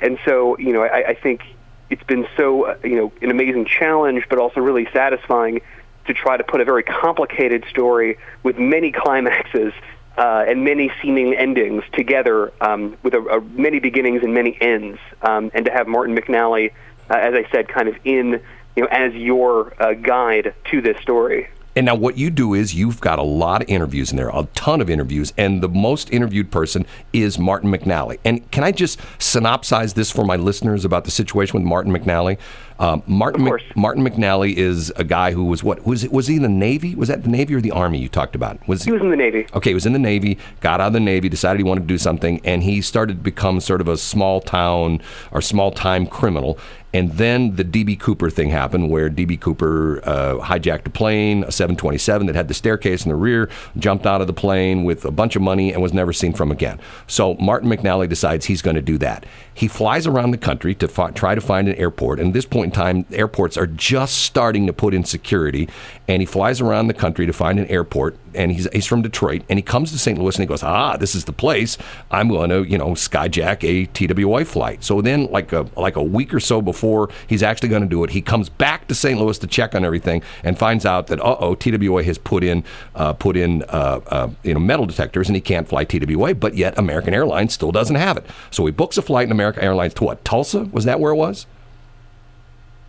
and so, you know, I, I think it's been so, uh, you know, an amazing challenge, but also really satisfying to try to put a very complicated story with many climaxes uh, and many seeming endings together um, with a, a, many beginnings and many ends, um, and to have Martin McNally uh, as I said, kind of in you know as your uh, guide to this story. And now, what you do is you've got a lot of interviews in there, a ton of interviews, and the most interviewed person is Martin McNally. And can I just synopsize this for my listeners about the situation with Martin McNally? Um, Martin Mc, Martin McNally is a guy who was what was it, was he in the Navy? Was that the Navy or the Army you talked about? Was he, he was in the Navy? Okay, he was in the Navy. Got out of the Navy, decided he wanted to do something, and he started to become sort of a small town or small time criminal. And then the DB Cooper thing happened, where DB Cooper uh, hijacked a plane, a 727 that had the staircase in the rear, jumped out of the plane with a bunch of money, and was never seen from again. So Martin McNally decides he's going to do that. He flies around the country to fi- try to find an airport. And at this point in time, airports are just starting to put in security. And he flies around the country to find an airport. And he's, he's from Detroit. And he comes to St. Louis and he goes, ah, this is the place. I'm going to, you know, skyjack a TWA flight. So then, like a, like a week or so before he's actually going to do it, he comes back to St. Louis to check on everything and finds out that, uh oh, TWA has put in, uh, put in uh, uh, you know, metal detectors and he can't fly TWA. But yet American Airlines still doesn't have it. So he books a flight in American Airlines to what? Tulsa? Was that where it was?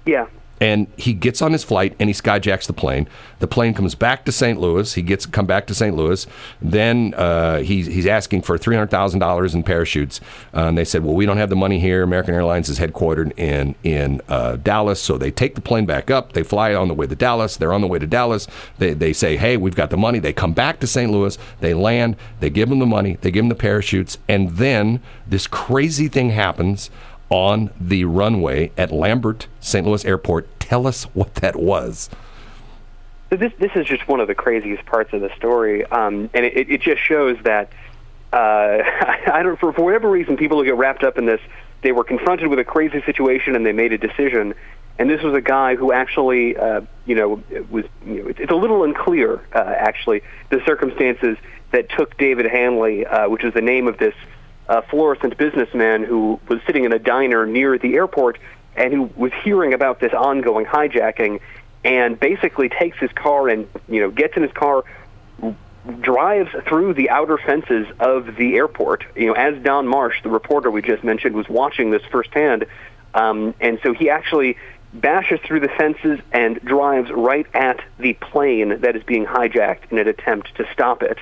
Yeah. And he gets on his flight and he skyjacks the plane. The plane comes back to St. Louis. He gets come back to St. Louis. Then uh, he's he's asking for three hundred thousand dollars in parachutes. Uh, and they said, "Well, we don't have the money here. American Airlines is headquartered in in uh, Dallas." So they take the plane back up. They fly on the way to Dallas. They're on the way to Dallas. They they say, "Hey, we've got the money." They come back to St. Louis. They land. They give them the money. They give them the parachutes. And then this crazy thing happens on the runway at Lambert St. Louis Airport. Tell us what that was. So this this is just one of the craziest parts of the story, um, and it, it just shows that uh, *laughs* I don't for, for whatever reason people get wrapped up in this they were confronted with a crazy situation and they made a decision. And this was a guy who actually, uh, you know, was. You know, it's a little unclear, uh, actually, the circumstances that took David Hanley, uh, which is the name of this a Florissant businessman who was sitting in a diner near the airport and who was hearing about this ongoing hijacking and basically takes his car and you know gets in his car drives through the outer fences of the airport. You know as Don Marsh the reporter we just mentioned was watching this firsthand um, and so he actually bashes through the fences and drives right at the plane that is being hijacked in an attempt to stop it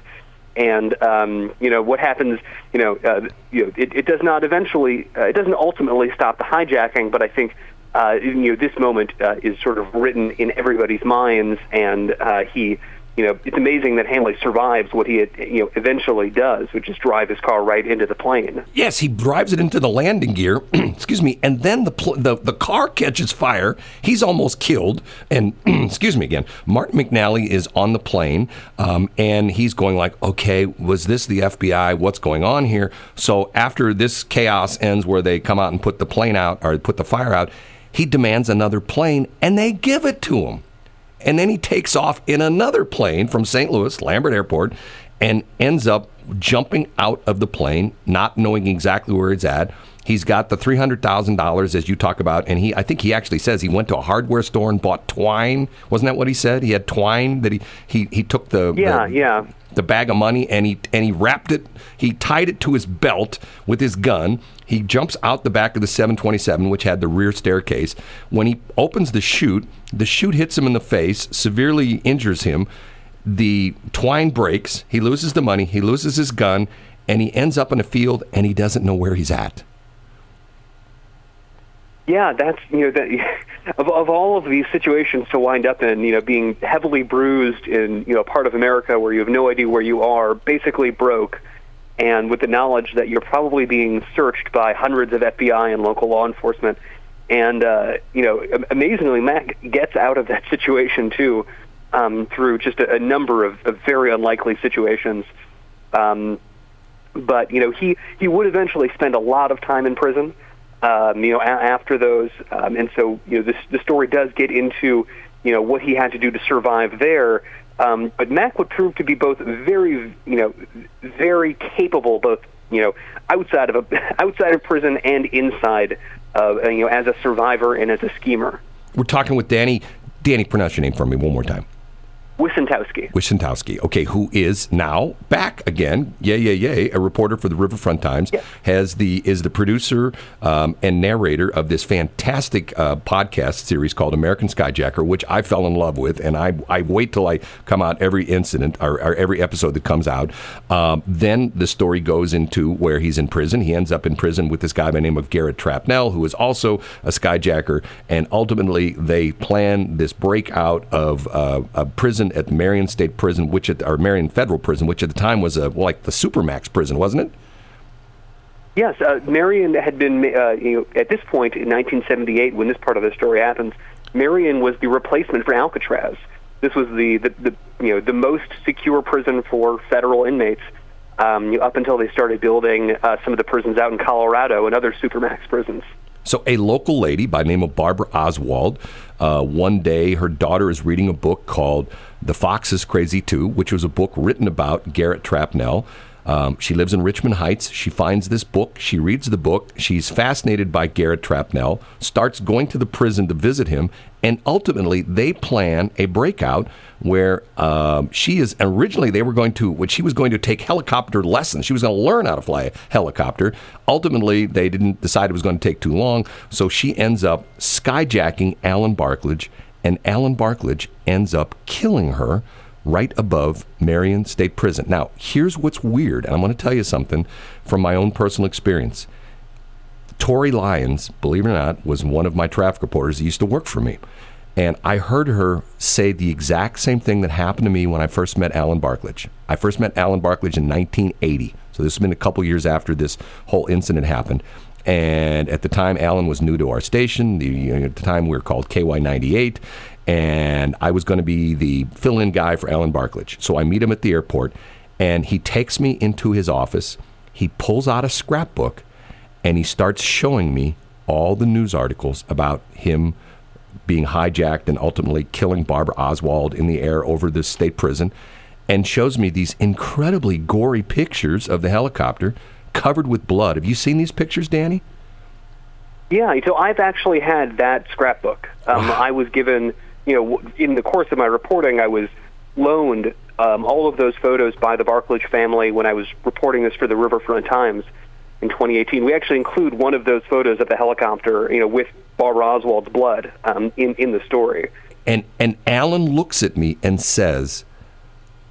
and um, you know what happens. You know, uh, you know, it, it does not eventually. Uh, it doesn't ultimately stop the hijacking, but I think. Uh, you know, this moment uh, is sort of written in everybody's minds, and uh, he you know, it's amazing that Hanley survives what he you know eventually does, which is drive his car right into the plane. Yes, he drives it into the landing gear. *clears throat* excuse me, and then the, pl- the the car catches fire. He's almost killed, and *clears throat* excuse me again. Martin McNally is on the plane, um, and he's going like, "Okay, was this the FBI? What's going on here?" So after this chaos ends, where they come out and put the plane out or put the fire out, he demands another plane, and they give it to him. And then he takes off in another plane from St. Louis, Lambert Airport, and ends up jumping out of the plane, not knowing exactly where it's at. He's got the three hundred thousand dollars, as you talk about, and he. I think he actually says he went to a hardware store and bought twine. Wasn't that what he said? He had twine that he he, he took the yeah the, yeah the bag of money and he and he wrapped it. He tied it to his belt with his gun. He jumps out the back of the 727, which had the rear staircase. When he opens the chute, the chute hits him in the face, severely injures him. The twine breaks. He loses the money. He loses his gun, and he ends up in a field, and he doesn't know where he's at. Yeah, that's you know that *laughs* of of all of these situations to wind up in, you know, being heavily bruised in you know a part of America where you have no idea where you are, basically broke, and with the knowledge that you're probably being searched by hundreds of FBI and local law enforcement, and uh, you know, amazingly, Mac gets out of that *laughs* situation too um, through just a, a number of, of very unlikely situations. Um, but you know, he he would eventually spend a lot of time in prison um, you know, a- after those. Um, and so, you know, this, the story does get into, you know, what he had to do to survive there. Um, but Mac would prove to be both very, you know, very capable, both, you know, outside of a, *laughs* outside of prison and inside, uh, you know, as a survivor and as a schemer. We're talking with Danny. Danny, pronounce your name for me one more time. Wicentowski. Wicentowski, okay, who is now back again? Yay, yay, yay! A reporter for the Riverfront Times has the is the producer um, and narrator of this fantastic uh, podcast series called American Skyjacker, which I fell in love with, and I I wait till I come out every incident or, or every episode that comes out. Um, then the story goes into where he's in prison. He ends up in prison with this guy by the name of Garrett Trapnell, who is also a skyjacker, and ultimately they plan this breakout of uh, a prison at Marion State Prison, which at, or Marion Federal Prison, which at the time was a, like the Supermax prison, wasn't it? Yes, uh, Marion had been, uh, you know, at this point in 1978, when this part of the story happens, Marion was the replacement for Alcatraz. This was the, the, the you know, the most secure prison for federal inmates um, up until they started building uh, some of the prisons out in Colorado and other supermax prisons. So, a local lady by the name of Barbara Oswald, uh, one day her daughter is reading a book called The Fox is Crazy Too, which was a book written about Garrett Trapnell. Um, she lives in Richmond Heights. She finds this book. She reads the book. She's fascinated by Garrett Trapnell, starts going to the prison to visit him, and ultimately they plan a breakout where um, she is originally they were going to what she was going to take helicopter lessons. She was going to learn how to fly a helicopter. Ultimately, they didn't decide it was going to take too long, so she ends up skyjacking Alan Barklage, and Alan Barklage ends up killing her right above Marion State Prison. Now, here's what's weird, and I'm going to tell you something from my own personal experience. Tori Lyons, believe it or not, was one of my traffic reporters that used to work for me. And I heard her say the exact same thing that happened to me when I first met Alan Barklage. I first met Alan Barklage in 1980. So this has been a couple years after this whole incident happened. And at the time, Alan was new to our station. The, you know, at the time, we were called KY98. And I was going to be the fill in guy for Alan Barklage. So I meet him at the airport, and he takes me into his office. He pulls out a scrapbook, and he starts showing me all the news articles about him being hijacked and ultimately killing Barbara Oswald in the air over the state prison, and shows me these incredibly gory pictures of the helicopter covered with blood. Have you seen these pictures, Danny? Yeah, so I've actually had that scrapbook. Um, I was given, you know, in the course of my reporting, I was loaned um, all of those photos by the Barklage family when I was reporting this for the Riverfront Times in 2018. We actually include one of those photos of the helicopter, you know, with Barbara Oswald's blood um, in in the story. And and Alan looks at me and says,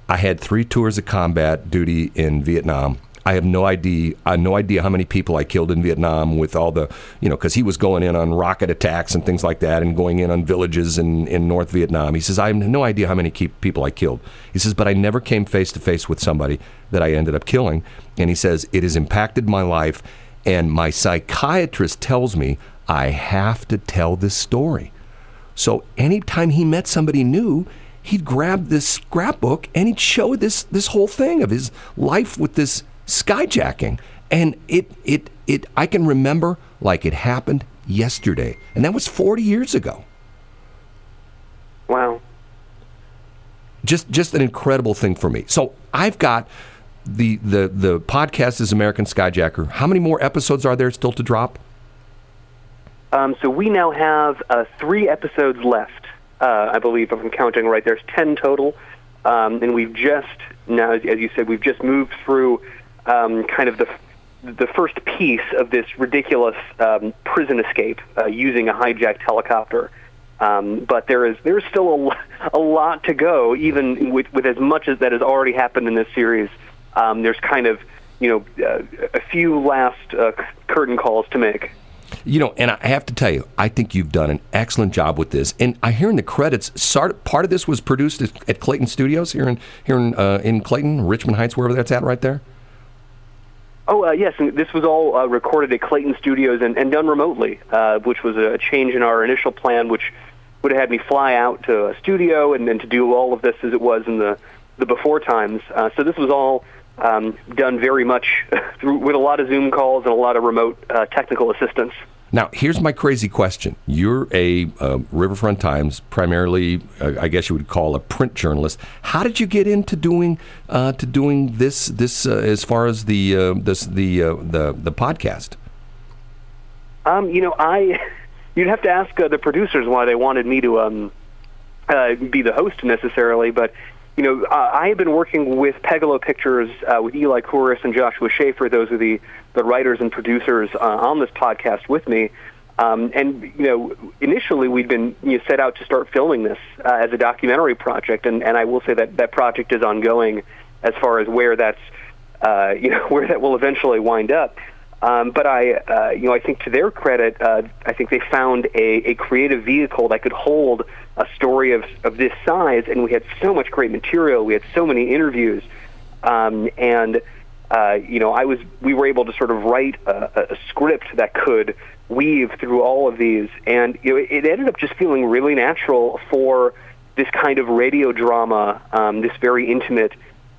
"I had three tours of combat duty in Vietnam. I have no idea. I have no idea how many people I killed in Vietnam with all the, you know, because he was going in on rocket attacks and things like that, and going in on villages in in North Vietnam. He says I have no idea how many people I killed. He says, but I never came face to face with somebody that I ended up killing. And he says it has impacted my life, and my psychiatrist tells me I have to tell this story. So anytime he met somebody new, he'd grab this scrapbook and he'd show this this whole thing of his life with this skyjacking. And it, it, it, I can remember like it happened yesterday. And that was 40 years ago. Wow. Just, just an incredible thing for me. So I've got the, the, the podcast is American Skyjacker. How many more episodes are there still to drop? Um, so we now have uh, three episodes left, uh, I believe, if I'm counting right. There's 10 total. Um, and we've just, now, as, as you said, we've just moved through um, kind of the the first piece of this ridiculous um, prison escape uh, using a hijacked helicopter. Um, but there is there's still a, a lot to go, even with, with as much as that has already happened in this series. Um, there's kind of you know uh, a few last uh, curtain calls to make. You know, and I have to tell you, I think you've done an excellent job with this. And I hear in the credits, part of this was produced at Clayton Studios here in here in, uh, in Clayton, Richmond Heights, wherever that's at, right there. Oh uh, yes, and this was all uh, recorded at Clayton Studios and, and done remotely, uh, which was a change in our initial plan, which would have had me fly out to a studio and then to do all of this as it was in the the before times. Uh, so this was all um, done very much *laughs* through, with a lot of Zoom calls and a lot of remote uh, technical assistance. Now, here's my crazy question. You're a uh, Riverfront Times, primarily, uh, I guess you would call a print journalist. How did you get into doing uh, to doing this? This uh, as far as the uh, this the uh, the the podcast. Um, you know, I *laughs* you'd have to ask the producers why they wanted me to um, be the host necessarily, but you know, uh, I have been working with Pegalo Pictures, uh, with Eli Kouris and Joshua Schaefer. Those are the, the writers and producers uh, on this podcast with me. Um, and, you know, initially we'd been you know, set out to start filming this uh, as a documentary project. And, and I will say that that project is ongoing as far as where that's, uh, *laughs* you know, where that will eventually wind up. Um, but I, uh, you know, I think to their credit, uh, I think they found a, a creative vehicle that could hold a story of, of this size, and we had so much great material. We had so many interviews, um, and uh, you know, I was we were able to sort of write a, a script that could weave through all of these, and you know, it ended up just feeling really natural for this kind of radio drama, um, this very intimate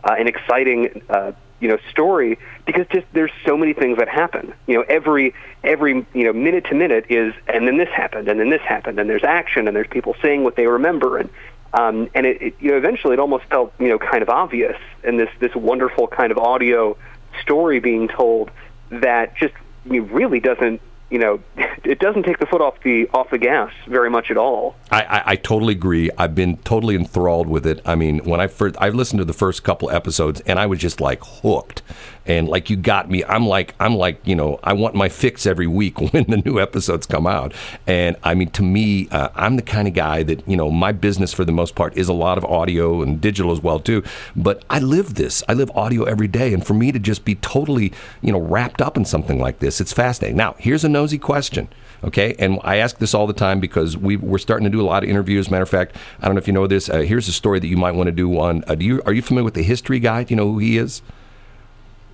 uh, and exciting uh, you know story because just there's so many things that happen. You know every every you know minute to minute is and then this happened and then this happened and there's action and there's people saying what they remember and um, and it, it you know eventually it almost felt you know kind of obvious and this this wonderful kind of audio story being told that just you know, really doesn't you know, *laughs* it doesn't take the foot off the off the gas very much at all. I, I, I, totally agree. I've been totally enthralled with it. I mean, when I first I listened to the first couple episodes, and I was just like hooked and like you got me. I'm like i'm like you know i want my fix every week *laughs* when the new episodes come out. And i mean to me uh, i'm the kind of guy that you know my business for the most part is a lot of audio and digital as well too. But i live this. I live audio every day. And for me to just be totally you know wrapped up in something like this it's fascinating. Now here's a nosy question okay? And i ask this all the time because we, we're starting to do a lot of interviews. Matter of fact i don't know if you know this uh, here's a story that you might want to do on uh, do you are you familiar with the history guy? Do you know who he is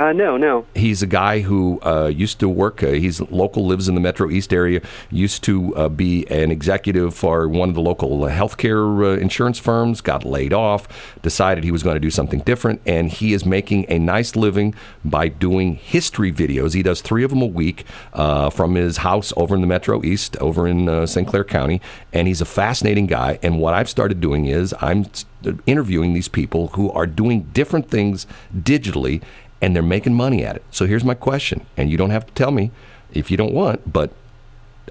uh, no, no. He's a guy who uh, used to work. Uh, he's local, lives in the Metro East area. Used to uh, be an executive for one of the local healthcare uh, insurance firms. Got laid off. Decided he was going to do something different, and he is making a nice living by doing history videos. He does three of them a week uh, from his house over in the Metro East, over in St. Clair County. And he's a fascinating guy. And what I've started doing is I'm interviewing these people who are doing different things digitally and they're making money at it. So here's my question, and you don't have to tell me if you don't want, but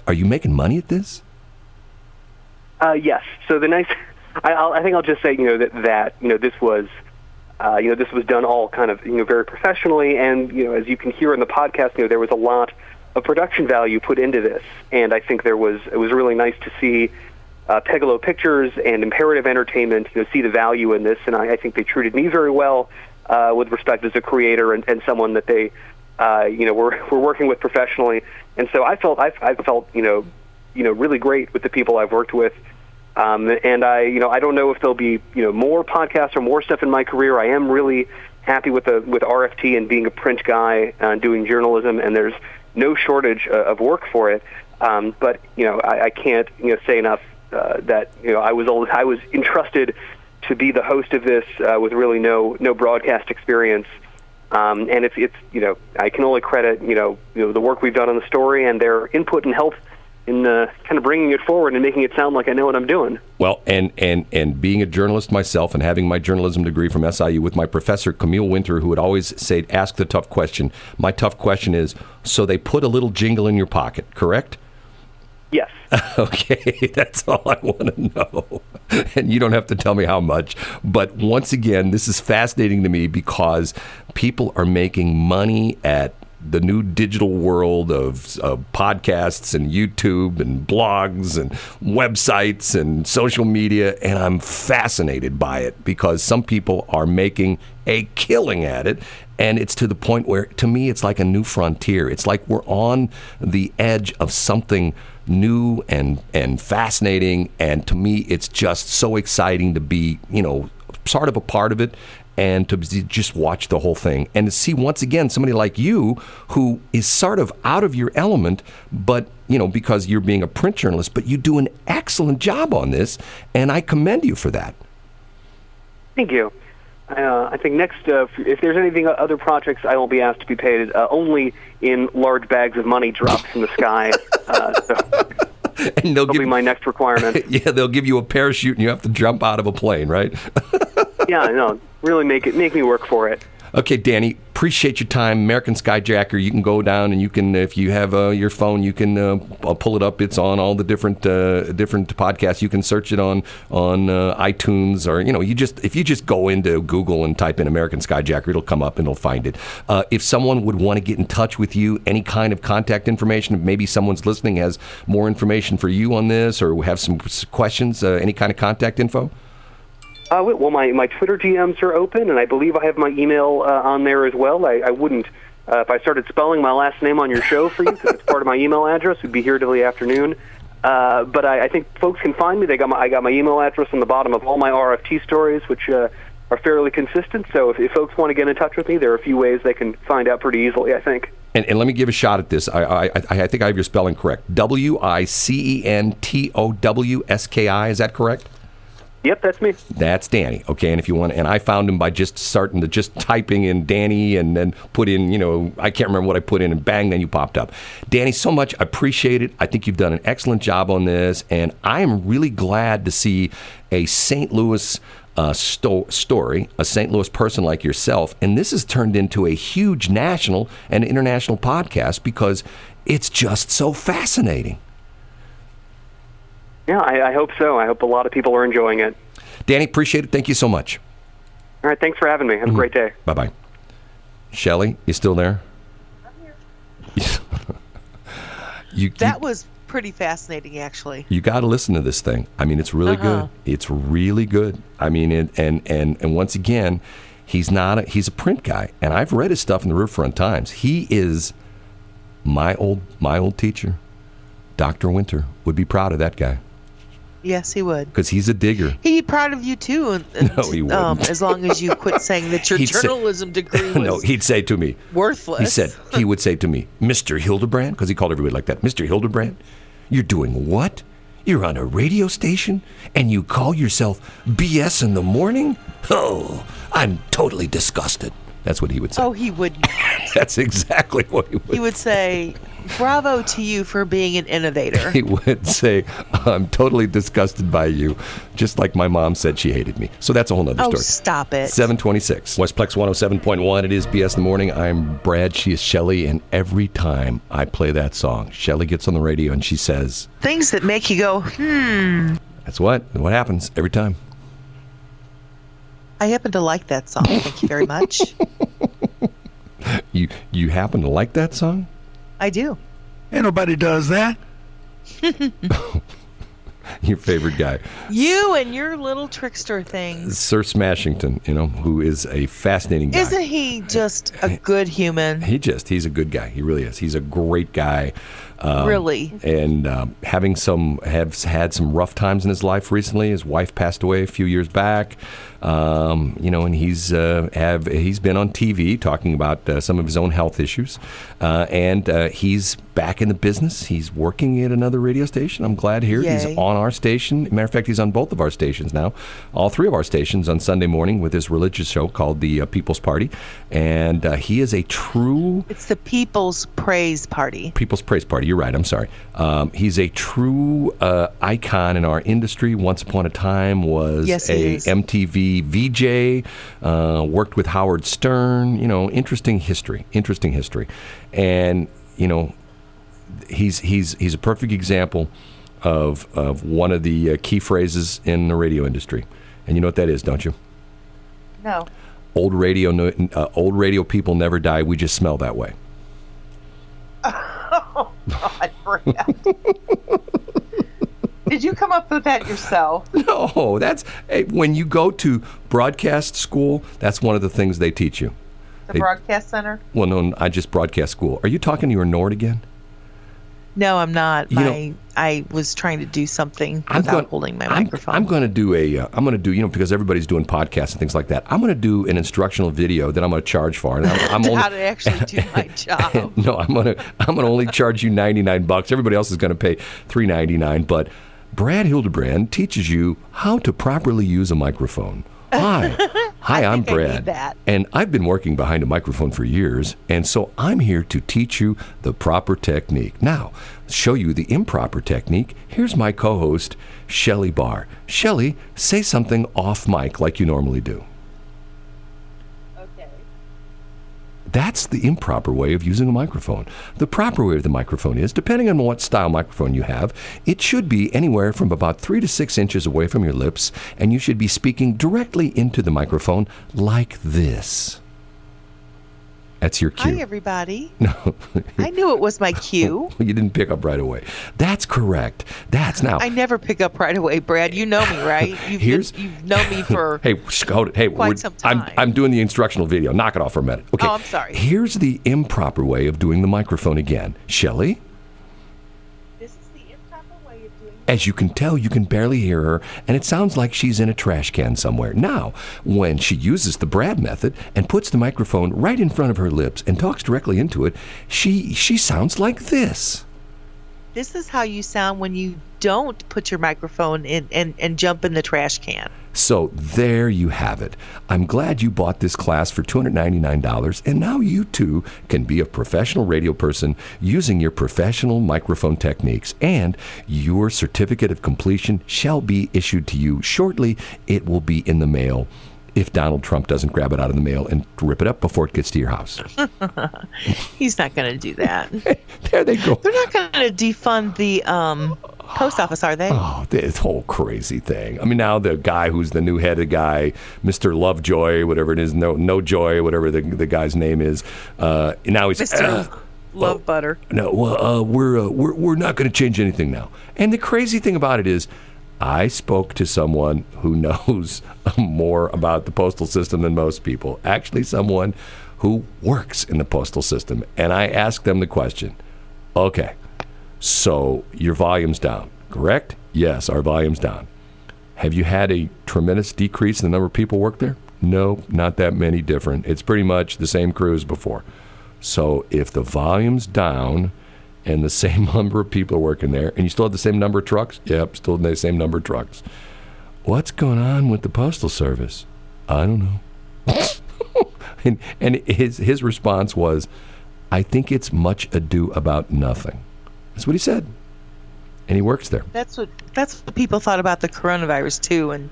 are you making money at this? Uh, yes. So the nice, I, I'll, I think I'll just say, you know, that that you know this was, uh, you know, this was done all kind of you know very professionally, and you know, as you can hear in the podcast, you know, there was a lot of production value put into this, and I think there was it was really nice to see. Uh, Pegalo Pictures and Imperative Entertainment, you know, see the value in this, and I, I think they treated me very well uh, with respect as a creator and, and someone that they, uh, you know, were *laughs* were working with professionally. And so I felt I, I felt you know, you know, really great with the people I've worked with. Um, and I, you know, I don't know if there'll be, you know, more podcasts or more stuff in my career. I am really happy with the with RFT and being a print guy and doing journalism, and there's no shortage uh, of work for it. Um, but you know, I, I can't, you know, say enough uh, that you know I was I was entrusted to be the host of this uh, with really no no broadcast experience. Um, and it's it's you know I can only credit you know you know the work we've done on the story and their input and help in uh, kind of bringing it forward and making it sound like I know what I'm doing. Well, and and and being a journalist myself and having my journalism degree from SIU with my professor Camille Winter, who would always say, "Ask the tough question." My tough question is: so they put a little jingle in your pocket, correct? Yes. *laughs* Okay, that's all I want to know. And you don't have to tell me how much. But once again, this is fascinating to me because people are making money at the new digital world of, of podcasts and YouTube and blogs and websites and social media. And I'm fascinated by it because some people are making a killing at it. And it's to the point where, to me, it's like a new frontier. It's like we're on the edge of something new and and fascinating. And to me it's just so exciting to be you know sort of a part of it and to just watch the whole thing. And to see once again somebody like you who is sort of out of your element but you know because you're being a print journalist but you do an excellent job on this. And i commend you for that. Thank you uh, I think next, uh, if there's anything uh, other projects, I will be asked to be paid uh, only in large bags of money dropped from the sky. Uh, so *laughs* and they'll that'll give be my next requirement. *laughs* yeah, they'll give you a parachute and you have to jump out of a plane, right? *laughs* yeah, no, really make it make me work for it. Okay, Danny, appreciate your time. American Skyjacker, you can go down and you can, if you have uh, your phone, you can uh, pull it up. It's on all the different uh, different podcasts. You can search it on on uh, iTunes or you know, you just if you just go into Google and type in American Skyjacker, it'll come up and it'll find it. Uh, if someone would want to get in touch with you, any kind of contact information, maybe someone's listening has more information for you on this or have some questions, uh, any kind of contact info. Uh, well, my, my Twitter DMs are open, and I believe I have my email uh, on there as well. I, I wouldn't, uh, if I started spelling my last name on your show for you, because it's part of my email address, we'd be here till the afternoon. Uh, but I, I think folks can find me. They got my, I got my email address on the bottom of all my RFT stories, which uh, are fairly consistent. So if, if folks want to get in touch with me, there are a few ways they can find out pretty easily, I think. And, and, let me give a shot at this. I, I, I think I have your spelling correct. W I C E N T O W S K I. Is that correct? Yep, that's me. That's Danny. Okay, and if you want, and I found him by just starting to just typing in Danny and then put in, you know, I can't remember what I put in, and bang, then you popped up. Danny, so much. I appreciate it. I think you've done an excellent job on this, and I am really glad to see a St. Louis. Uh, sto- story, a St. Louis person like yourself, and this has turned into a huge national and international podcast because it's just so fascinating. Yeah, I, I, hope so. I hope a lot of people are enjoying it. Danny, appreciate it. Thank you so much. All right, thanks for having me. Have mm-hmm. a great day. Bye bye. Shelly, you still there? I'm *laughs* here. you, that you, was pretty fascinating, actually. You got to listen to this thing. I mean, it's really uh-huh. good. It's really good. I mean, it, and and and once again, he's not. A, he's a print guy, and I've read his stuff in the Riverfront Times. He is my old my old teacher, Doctor Winter. Would be proud of that guy. Yes, he would. Because he's a digger. He'd be proud of you too. And, no, he wouldn't. Um, as long as you quit saying that your *laughs* journalism say, degree *laughs* was no, he'd say to me worthless. He said he would say to me, "Mr. Hildebrand," because he called everybody like that. Mr. Hildebrand, you're doing what? You're on a radio station and you call yourself BS in the morning? Oh, I'm totally disgusted. That's what he would say. Oh, he would. *laughs* That's exactly what he would. He would say, "Bravo to you for being an innovator." He would say, "I'm totally disgusted by you," just like my mom said she hated me. So that's a whole other Oh, story. stop it. 726 Westplex 107.1. It is BS in the morning. I'm Brad. She is Shelly. And every time I play that song, Shelly gets on the radio and she says, Things that make you go, hmm. That's what? What happens every time? I happen to like that song. Thank you very much. *laughs* You you happen to like that song? I do. Ain't nobody does that. *laughs* Your favorite guy, You and your little trickster things. Sir Smashington, you know, who is a fascinating guy. Isn't he just a good human? he just he's a good guy. He really is. He's a great guy. Um, Really? and um, having some have had some rough times in his life recently. His wife passed away a few years back. Um, you know, and he's uh, have he's been on TV talking about uh, some of his own health issues, uh, and uh, he's back in the business. He's working at another radio station. I'm glad hear it. he's on our station. Matter of fact, he's on both of our stations now, all three of our stations on Sunday morning with his religious show called the uh, People's Party, and uh, he is a true It's the People's Praise Party. People's Praise Party. You're right. I'm sorry. Um, he's a true uh, icon in our industry. Once upon a time, was Yes, a is. MTV VJ. Uh, worked with Howard Stern. You know, interesting history. Interesting history, and you know, he's he's he's a perfect example of of one of the uh, key phrases in the radio industry. And you know what that is, don't you? No. Old radio, uh, old radio people never die. We just smell that way. *laughs* Oh God. *laughs* Did you come up with that yourself? *laughs* No, that's when you go to broadcast school. That's one of the things they teach you. The They- Broadcast Center? Well, no, I just broadcast school. Are you talking to your Nord again? No, I'm not. You know- I was trying to do something I'm without going- holding my I'm- microphone. I'm, going to do a. Uh, I'm going to do you know because everybody's doing podcasts and things like that. I'm going to do an instructional video that I'm going to charge for, and I'm, I'm *laughs* only. how to actually do my *laughs* job. no, I'm gonna I'm gonna only charge you 99 bucks. Everybody else is gonna pay 3.99. But Brad Hildebrand teaches you how to properly use a microphone. *laughs* Hi, hi, I'm think I need Brad, and I've been working behind a microphone for years, and so I'm here to teach you the proper technique. Now, show you the improper technique. Here's my co-host, Shelly Barr. Shelly, say something off mic like you normally do. Okay. That's the improper way of using a microphone. The proper way of the microphone is, depending on what style microphone you have, it should be anywhere from about three to six inches away from your lips, and you should be speaking directly into the microphone like this. That's your cue. Hi, everybody. *laughs* No, I knew it was my *laughs* cue. you didn't pick up right away. That's correct. That's now. I never pick up right away, Brad. You know me, right? *laughs* You've, Here's- been, you've known me for. Hey, it. Hey, Quite some I'm. I'm doing the instructional video. Knock it off for a minute. Okay. Oh, I'm sorry. Here's the improper way of doing the microphone again. Shelley? This is the improper way of doing. As you can tell, you can barely hear her, and it sounds like she's in a trash can somewhere. Now, when she uses the Brad method and puts the microphone right in front of her lips and talks directly into it, she she sounds like this. This is how you sound when you don't put your microphone in and, and jump in the trash can. So there you have it. I'm glad you bought this class for $299, and now you too can be a professional radio person using your professional microphone techniques. And your certificate of completion shall be issued to you shortly. It will be in the mail if Donald Trump doesn't grab it out of the mail and rip it up before it gets to your house. *laughs* *laughs* He's not going to do that. *laughs* there they go. They're not going to defund the um, post office, are they? Oh, this whole crazy thing. I mean, now the guy who's the new head of guy, Mr. Lovejoy, whatever it is, no, no joy, whatever the, the guy's name is. Uh, now he's Mr. "Uh, Love Butter. no, well, uh, we're, uh, we're we're not going to change anything now. And the crazy thing about it is, I spoke to someone who *laughs* knows more about the postal system than most people. Actually, someone who works in the postal system, and I asked them the question: Okay, so your volume's down, correct? Yes, our volume's down. Have you had a tremendous decrease in the number of people work there? No, not that many different. It's pretty much the same crew as before. So if the volume's down and the *laughs* same number of people are working there, and you still have the same number of trucks, yep, still the same number of trucks. What's going on with the postal service? I don't know. *laughs* and and his his response was, "I think it's much ado about nothing." That's what he said, and he works there. That's what that's what people thought about the coronavirus too, and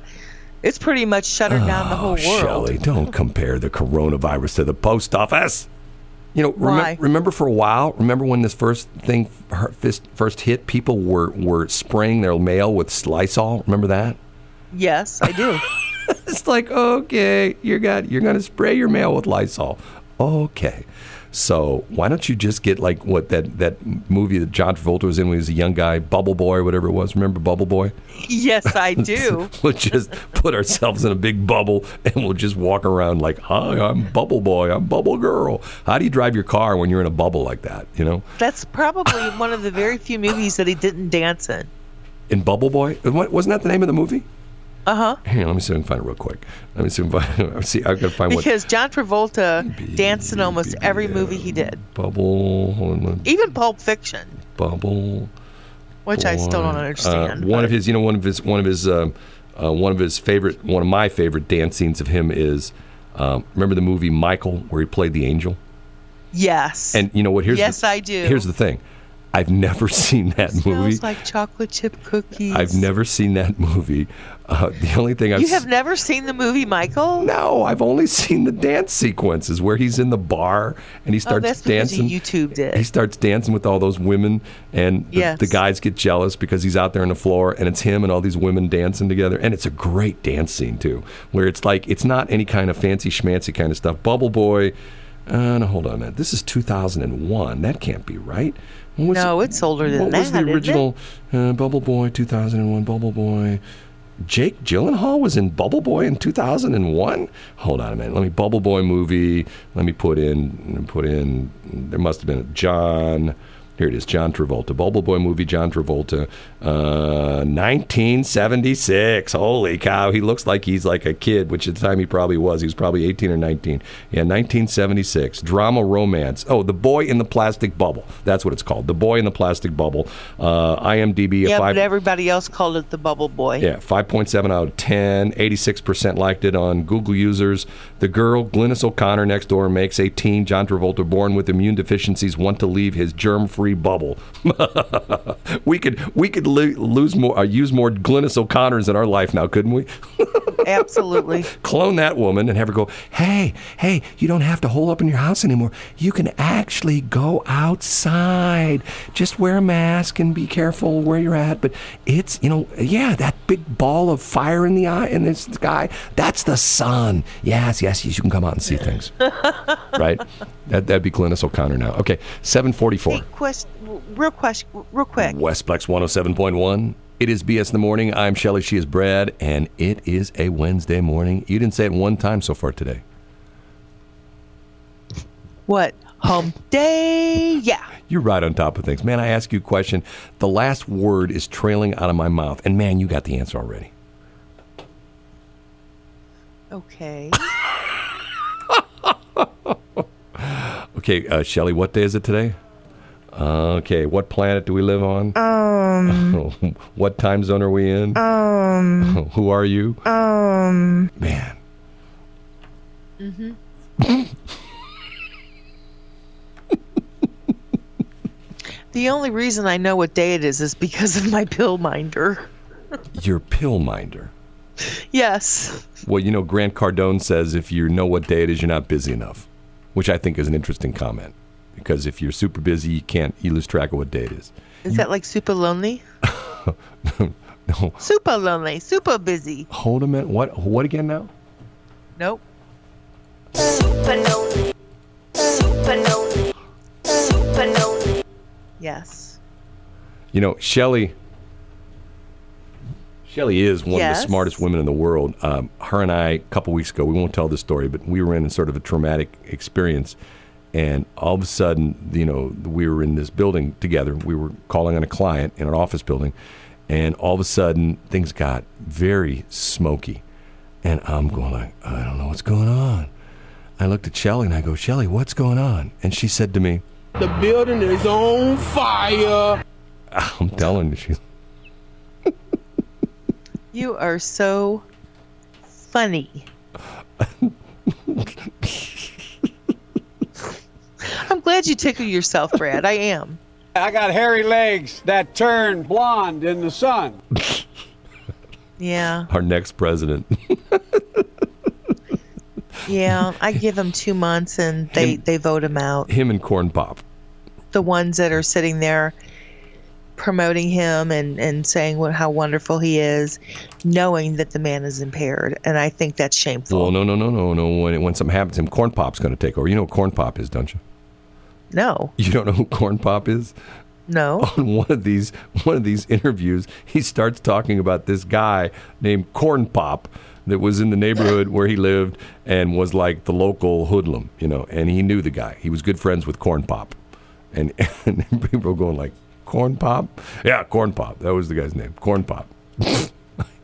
it's pretty much shuttered down the oh, whole Oh, world. Shelley, don't compare the coronavirus to the post office. You know, remem- remember for a while, remember when this first thing first hit, people were, were spraying their mail with Lysol. Remember that? Yes, I do. *laughs* It's like, okay, you got you're going to spray your mail with Lysol. Okay. So why don't you just get like what that, that movie that John Travolta was in when he was a young guy, Bubble Boy, or whatever it was. Remember Bubble Boy? yes, I *laughs* do. we'll just put ourselves in a big bubble and we'll just walk around like, hi, I'm Bubble Boy, I'm Bubble Girl. How do you drive your car when you're in a bubble like that? You know, That's probably one of the very few movies that he didn't dance in. in Bubble Boy, What- wasn't that the name of the movie? Uh huh. Here, let me see if I can find it real quick. Let me see if I *laughs* see. I've got to find what Because John Travolta danced in almost every movie he did, Bubble. Hold on, even Pulp Fiction, Bubble. which I still don't understand. Uh, one but- of his, you know, one of his, one of his, um, uh, one of his favorite, one of my favorite dance scenes of him is, um, remember the movie Michael where he played the angel? Yes. And you know what? Here's Yes, the, I do. Here's the thing, I've never *laughs* seen that movie. Smells like chocolate chip cookies. I've never seen that movie. Uh, the only thing I've You s- have never seen the movie Michael? no, I've only seen the dance sequences where he's in the bar and he Oh, starts that's dancing. you YouTubed he starts dancing with all those women, and the, Yes. the guys get jealous because he's out there on the floor, and it's him and all these women dancing together, and it's a great dance scene too, where it's like it's not any kind of fancy schmancy kind of stuff. Bubble Boy, uh, no, hold on a minute, this is 2001. That can't be right. Was No, it's older than what was that, the isn't it? original uh, Bubble Boy 2001? Bubble Boy. Jake Gyllenhaal was in Bubble Boy in 2001. Hold on a minute. Let me Bubble Boy movie. Let me put in put in. There must have been a John. Here it is, John Travolta. Bubble Boy movie, John Travolta, uh, 1976. Holy cow! He looks like he's like a kid, which at the time he probably was. He was probably 18 or 19. Yeah, 1976. Drama romance. Oh, The Boy in the Plastic Bubble. That's what it's called. The Boy in the Plastic Bubble. Uh, IMDb. Yeah, five, but everybody else called it the Bubble Boy. yeah, 5.7 out of 10. 86% liked it on Google users. The girl, Glynis O'Connor, next door makes a teen, John Travolta, born with immune deficiencies, want to leave his bubble. *laughs* we could we could lo- lose more, uh, use more Glynis O'Connors in our life now, couldn't we? *laughs* Absolutely. Clone that woman and have her go, hey, hey, you don't have to hole up in your house anymore. You can actually go outside. Just wear a mask and be careful where you're at. But it's, you know, yeah, that big ball of fire in the eye in the sky, that's the sun. Yes, yes, yes, you can come out and see things. right? *laughs* That, that'd be Glynis O'Connor now. Okay, 744. Hey, quest, real question, real quick. Westplex 107.1. It is BS in the morning. I'm Shelly. She is Brad. And it is a Wednesday morning. You didn't say it one time so far today. What? Hump day? Yeah. You're right on top of things. Man, I ask you a question. The last word is trailing out of my mouth. And man, you got the answer already. Okay. *laughs* Okay, uh, Shelly, what day is it today? Okay, what planet do we live on? Um. *laughs* what time zone are we in? Um. *laughs* Who are you? Um. Man. Mhm. *laughs* the only reason I know what day it is is because of my pill minder. You're pill minder. Yes. Well, you know, Grant Cardone says if you know what day it is, you're not busy enough, which I think is an interesting comment. Because if you're super busy, you can't, you lose track of what day it is. Is that like super lonely? *laughs* No, Super lonely. Super busy. hold a minute. What? What again now? Nope. Super lonely. Super lonely. Super lonely. Yes. You know, Shelley. Shelley is one of the smartest women in the world. Um, her and I, a couple weeks ago, we won't tell this story, but we were in sort of a traumatic experience, and all of a sudden, you know, we were in this building together. We were calling on a client in an office building, and all of a sudden, things got very smoky, and I'm going like, I don't know what's going on. I looked at Shelly and I go, Shelly, what's going on? And she said to me, The building is on fire. *laughs* I'm telling you, she You are so funny. I'm glad you tickle yourself, Brad. I am. I got hairy legs that turn blonde in the sun. Yeah, Our next president. yeah. I give them two months and they they vote him out. Him and Corn Pop. The ones that are sitting there promoting him and and saying what how wonderful he is, knowing that the man is impaired, and I think that's shameful. Well, no, no, no, no, no. When, when something happens to him, Corn Pop's going to take over. You know what Corn Pop is, don't you? No, You don't know who Corn Pop is? no. *laughs* on one of these one of these interviews, he starts talking about this guy named Corn Pop that was in the neighborhood where he lived and was like the local hoodlum, you know, and he knew the guy. He was good friends with Corn Pop. And, *laughs* and people were going like, Corn Pop? Yeah, Corn Pop. That was the guy's name. Corn Pop. *laughs*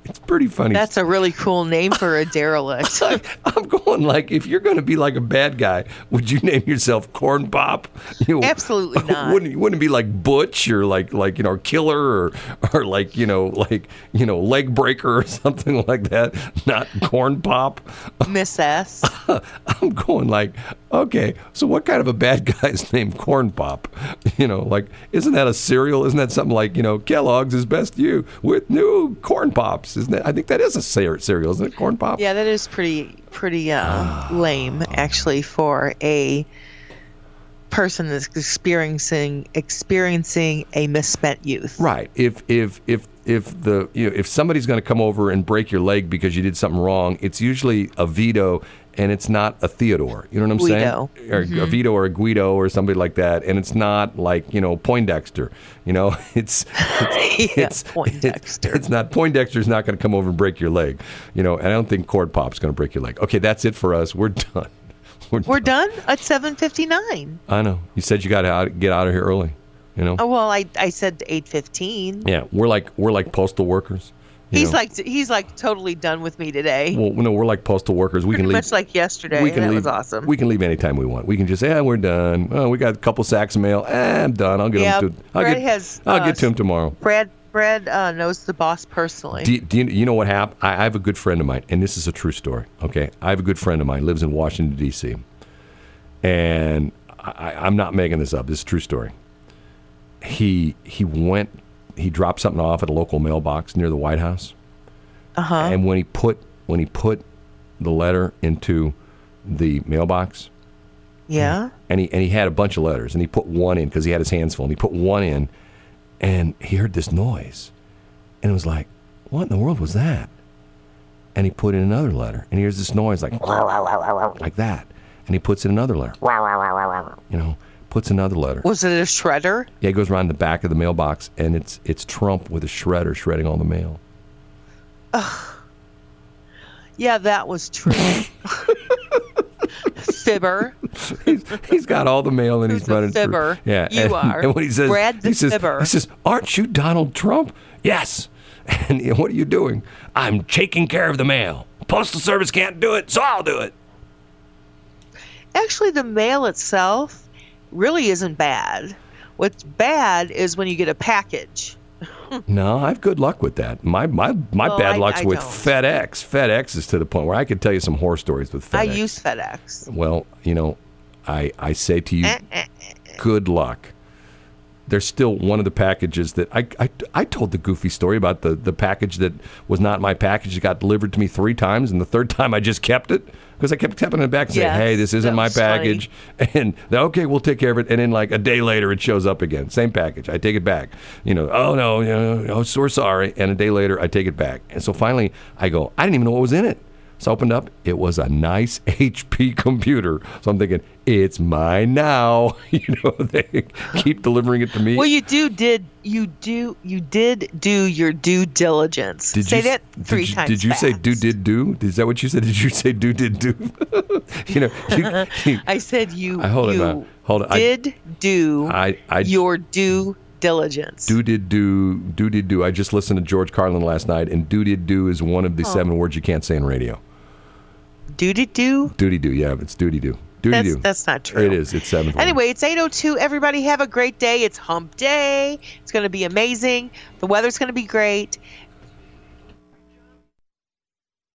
it's pretty funny. That's a really cool name for a derelict. *laughs* I'm going like, if you're going to be like a bad guy, would you name yourself Corn Pop? You know, Absolutely *laughs* not. Wouldn't you wouldn't be like Butch or like like you know Killer or or like you know like you know Leg Breaker or *laughs* something like that? Not Corn Pop. Miss S. I'm going like, okay, so what kind of a bad guy is named Corn Pop? You know, like isn't that a cereal? Isn't that something like you know Kellogg's is best you with new Corn Pops? Isn't that? I think that is a cere- cereal, isn't it? Corn Pop. Yeah, that is pretty pretty uh, lame actually for a person that's experiencing experiencing a misspent youth. Right. If if if if the you know if somebody's going to come over and break your leg because you did something wrong, it's usually a Vito and it's not a Theodore. You know what I'm Guido. saying? Or a mm-hmm. Vito or a Guido or somebody like that. And it's not like you know Poindexter. You know, *laughs* it's it's, *laughs* Yeah, it's Poindexter. It's, not Poindexter's not going to come over and break your leg. You know, and I don't think Corn Pop's going to break your leg. Okay, that's it for us. We're *laughs* done. We're, We're done at 7:59. I know. You said you got to get out of here early. You know. Oh well, I I said 8:15. Yeah, we're like we're like postal workers. He's know. like he's like totally done with me today. Well, no, we're like postal workers. We Pretty can leave. much like yesterday. we can that leave. was awesome. We can leave anytime we want. We can just, say, yeah, we're done. Oh, we got a couple sacks of mail. Eh, I'm done. I'll get Yeah, them to. I'll Brad get. has, I'll uh, get to him tomorrow. Brad Brad uh, knows the boss personally. Do you, do you, you know what happened? I, I have a good friend of mine, and this is a true story. Okay, I have a good friend of mine lives in Washington D.C. And I, I'm not making this up. This is a true story. He he went. He dropped something off at a local mailbox near the White House. Uh huh. And when he put when he put the letter into the mailbox, Yeah. and he and he had a bunch of letters, and he put one in because he had his hands full, and he put one in, and he heard this noise, and it was like, what in the world was that? And he put in another letter, and he hears this noise like *laughs* like that, and he puts in another letter, you know, puts another letter. Was it a shredder? Yeah, it goes around the back of the mailbox, and it's it's Trump with a shredder shredding all the mail. Ugh. Yeah, that was true. *laughs* Fibber. he's, he's got all the mail and Who's he's running fibber? through. Yeah, You and, are. And when he says, Brad the he says, fibber. he says, "Aren't you Donald Trump?" Yes. *laughs* And you know, what are you doing? I'm taking care of the mail. Postal Service can't do it, so I'll do it. Actually, the mail itself really isn't bad. What's bad is when you get a package. No, I have good luck with that. My my my Well, bad I- luck's I with don't. FedEx. FedEx is to the point where I could tell you some horror stories with FedEx. I use FedEx. Well, you know, I I say to you, Eh, eh, good luck. There's still one of the packages that I, I, I told the goofy story about the, the package that was not my package. It got delivered to me three times, and the third *laughs* time I just kept it because I kept tapping it back and saying, Yes, "Hey, this isn't my was funny. package." *laughs* And okay, we'll take care of it. And then like a day later, it shows up again, same package. I take it back. You know, oh no, you know, oh, so sorry. And a day later, I take it back. And so finally, I go, I didn't even know what was in it. So I opened up. It was a nice *laughs* HP computer. So I'm thinking, it's mine now. *laughs* you know, *laughs* they keep delivering it to me. Well, you do did you do you did do your due diligence. Did say you, that did three you- times. Did you say do did do? Is that what you said? Did you say do did do? you know, you, you- I said you. I- hold you. Uh, hold on. I- Did do I I your due diligence. do did do do did do. I just listened to George Carlin last night, and do did do is one of the oh. seven words you can't say in radio. Did do. Duty do, yeah, it's duty do. Duty That's do. that's not true. It is. It's seven. Anyway, it's 8:02. Everybody have a great day. It's hump day. It's going to be amazing. The weather's going to be great.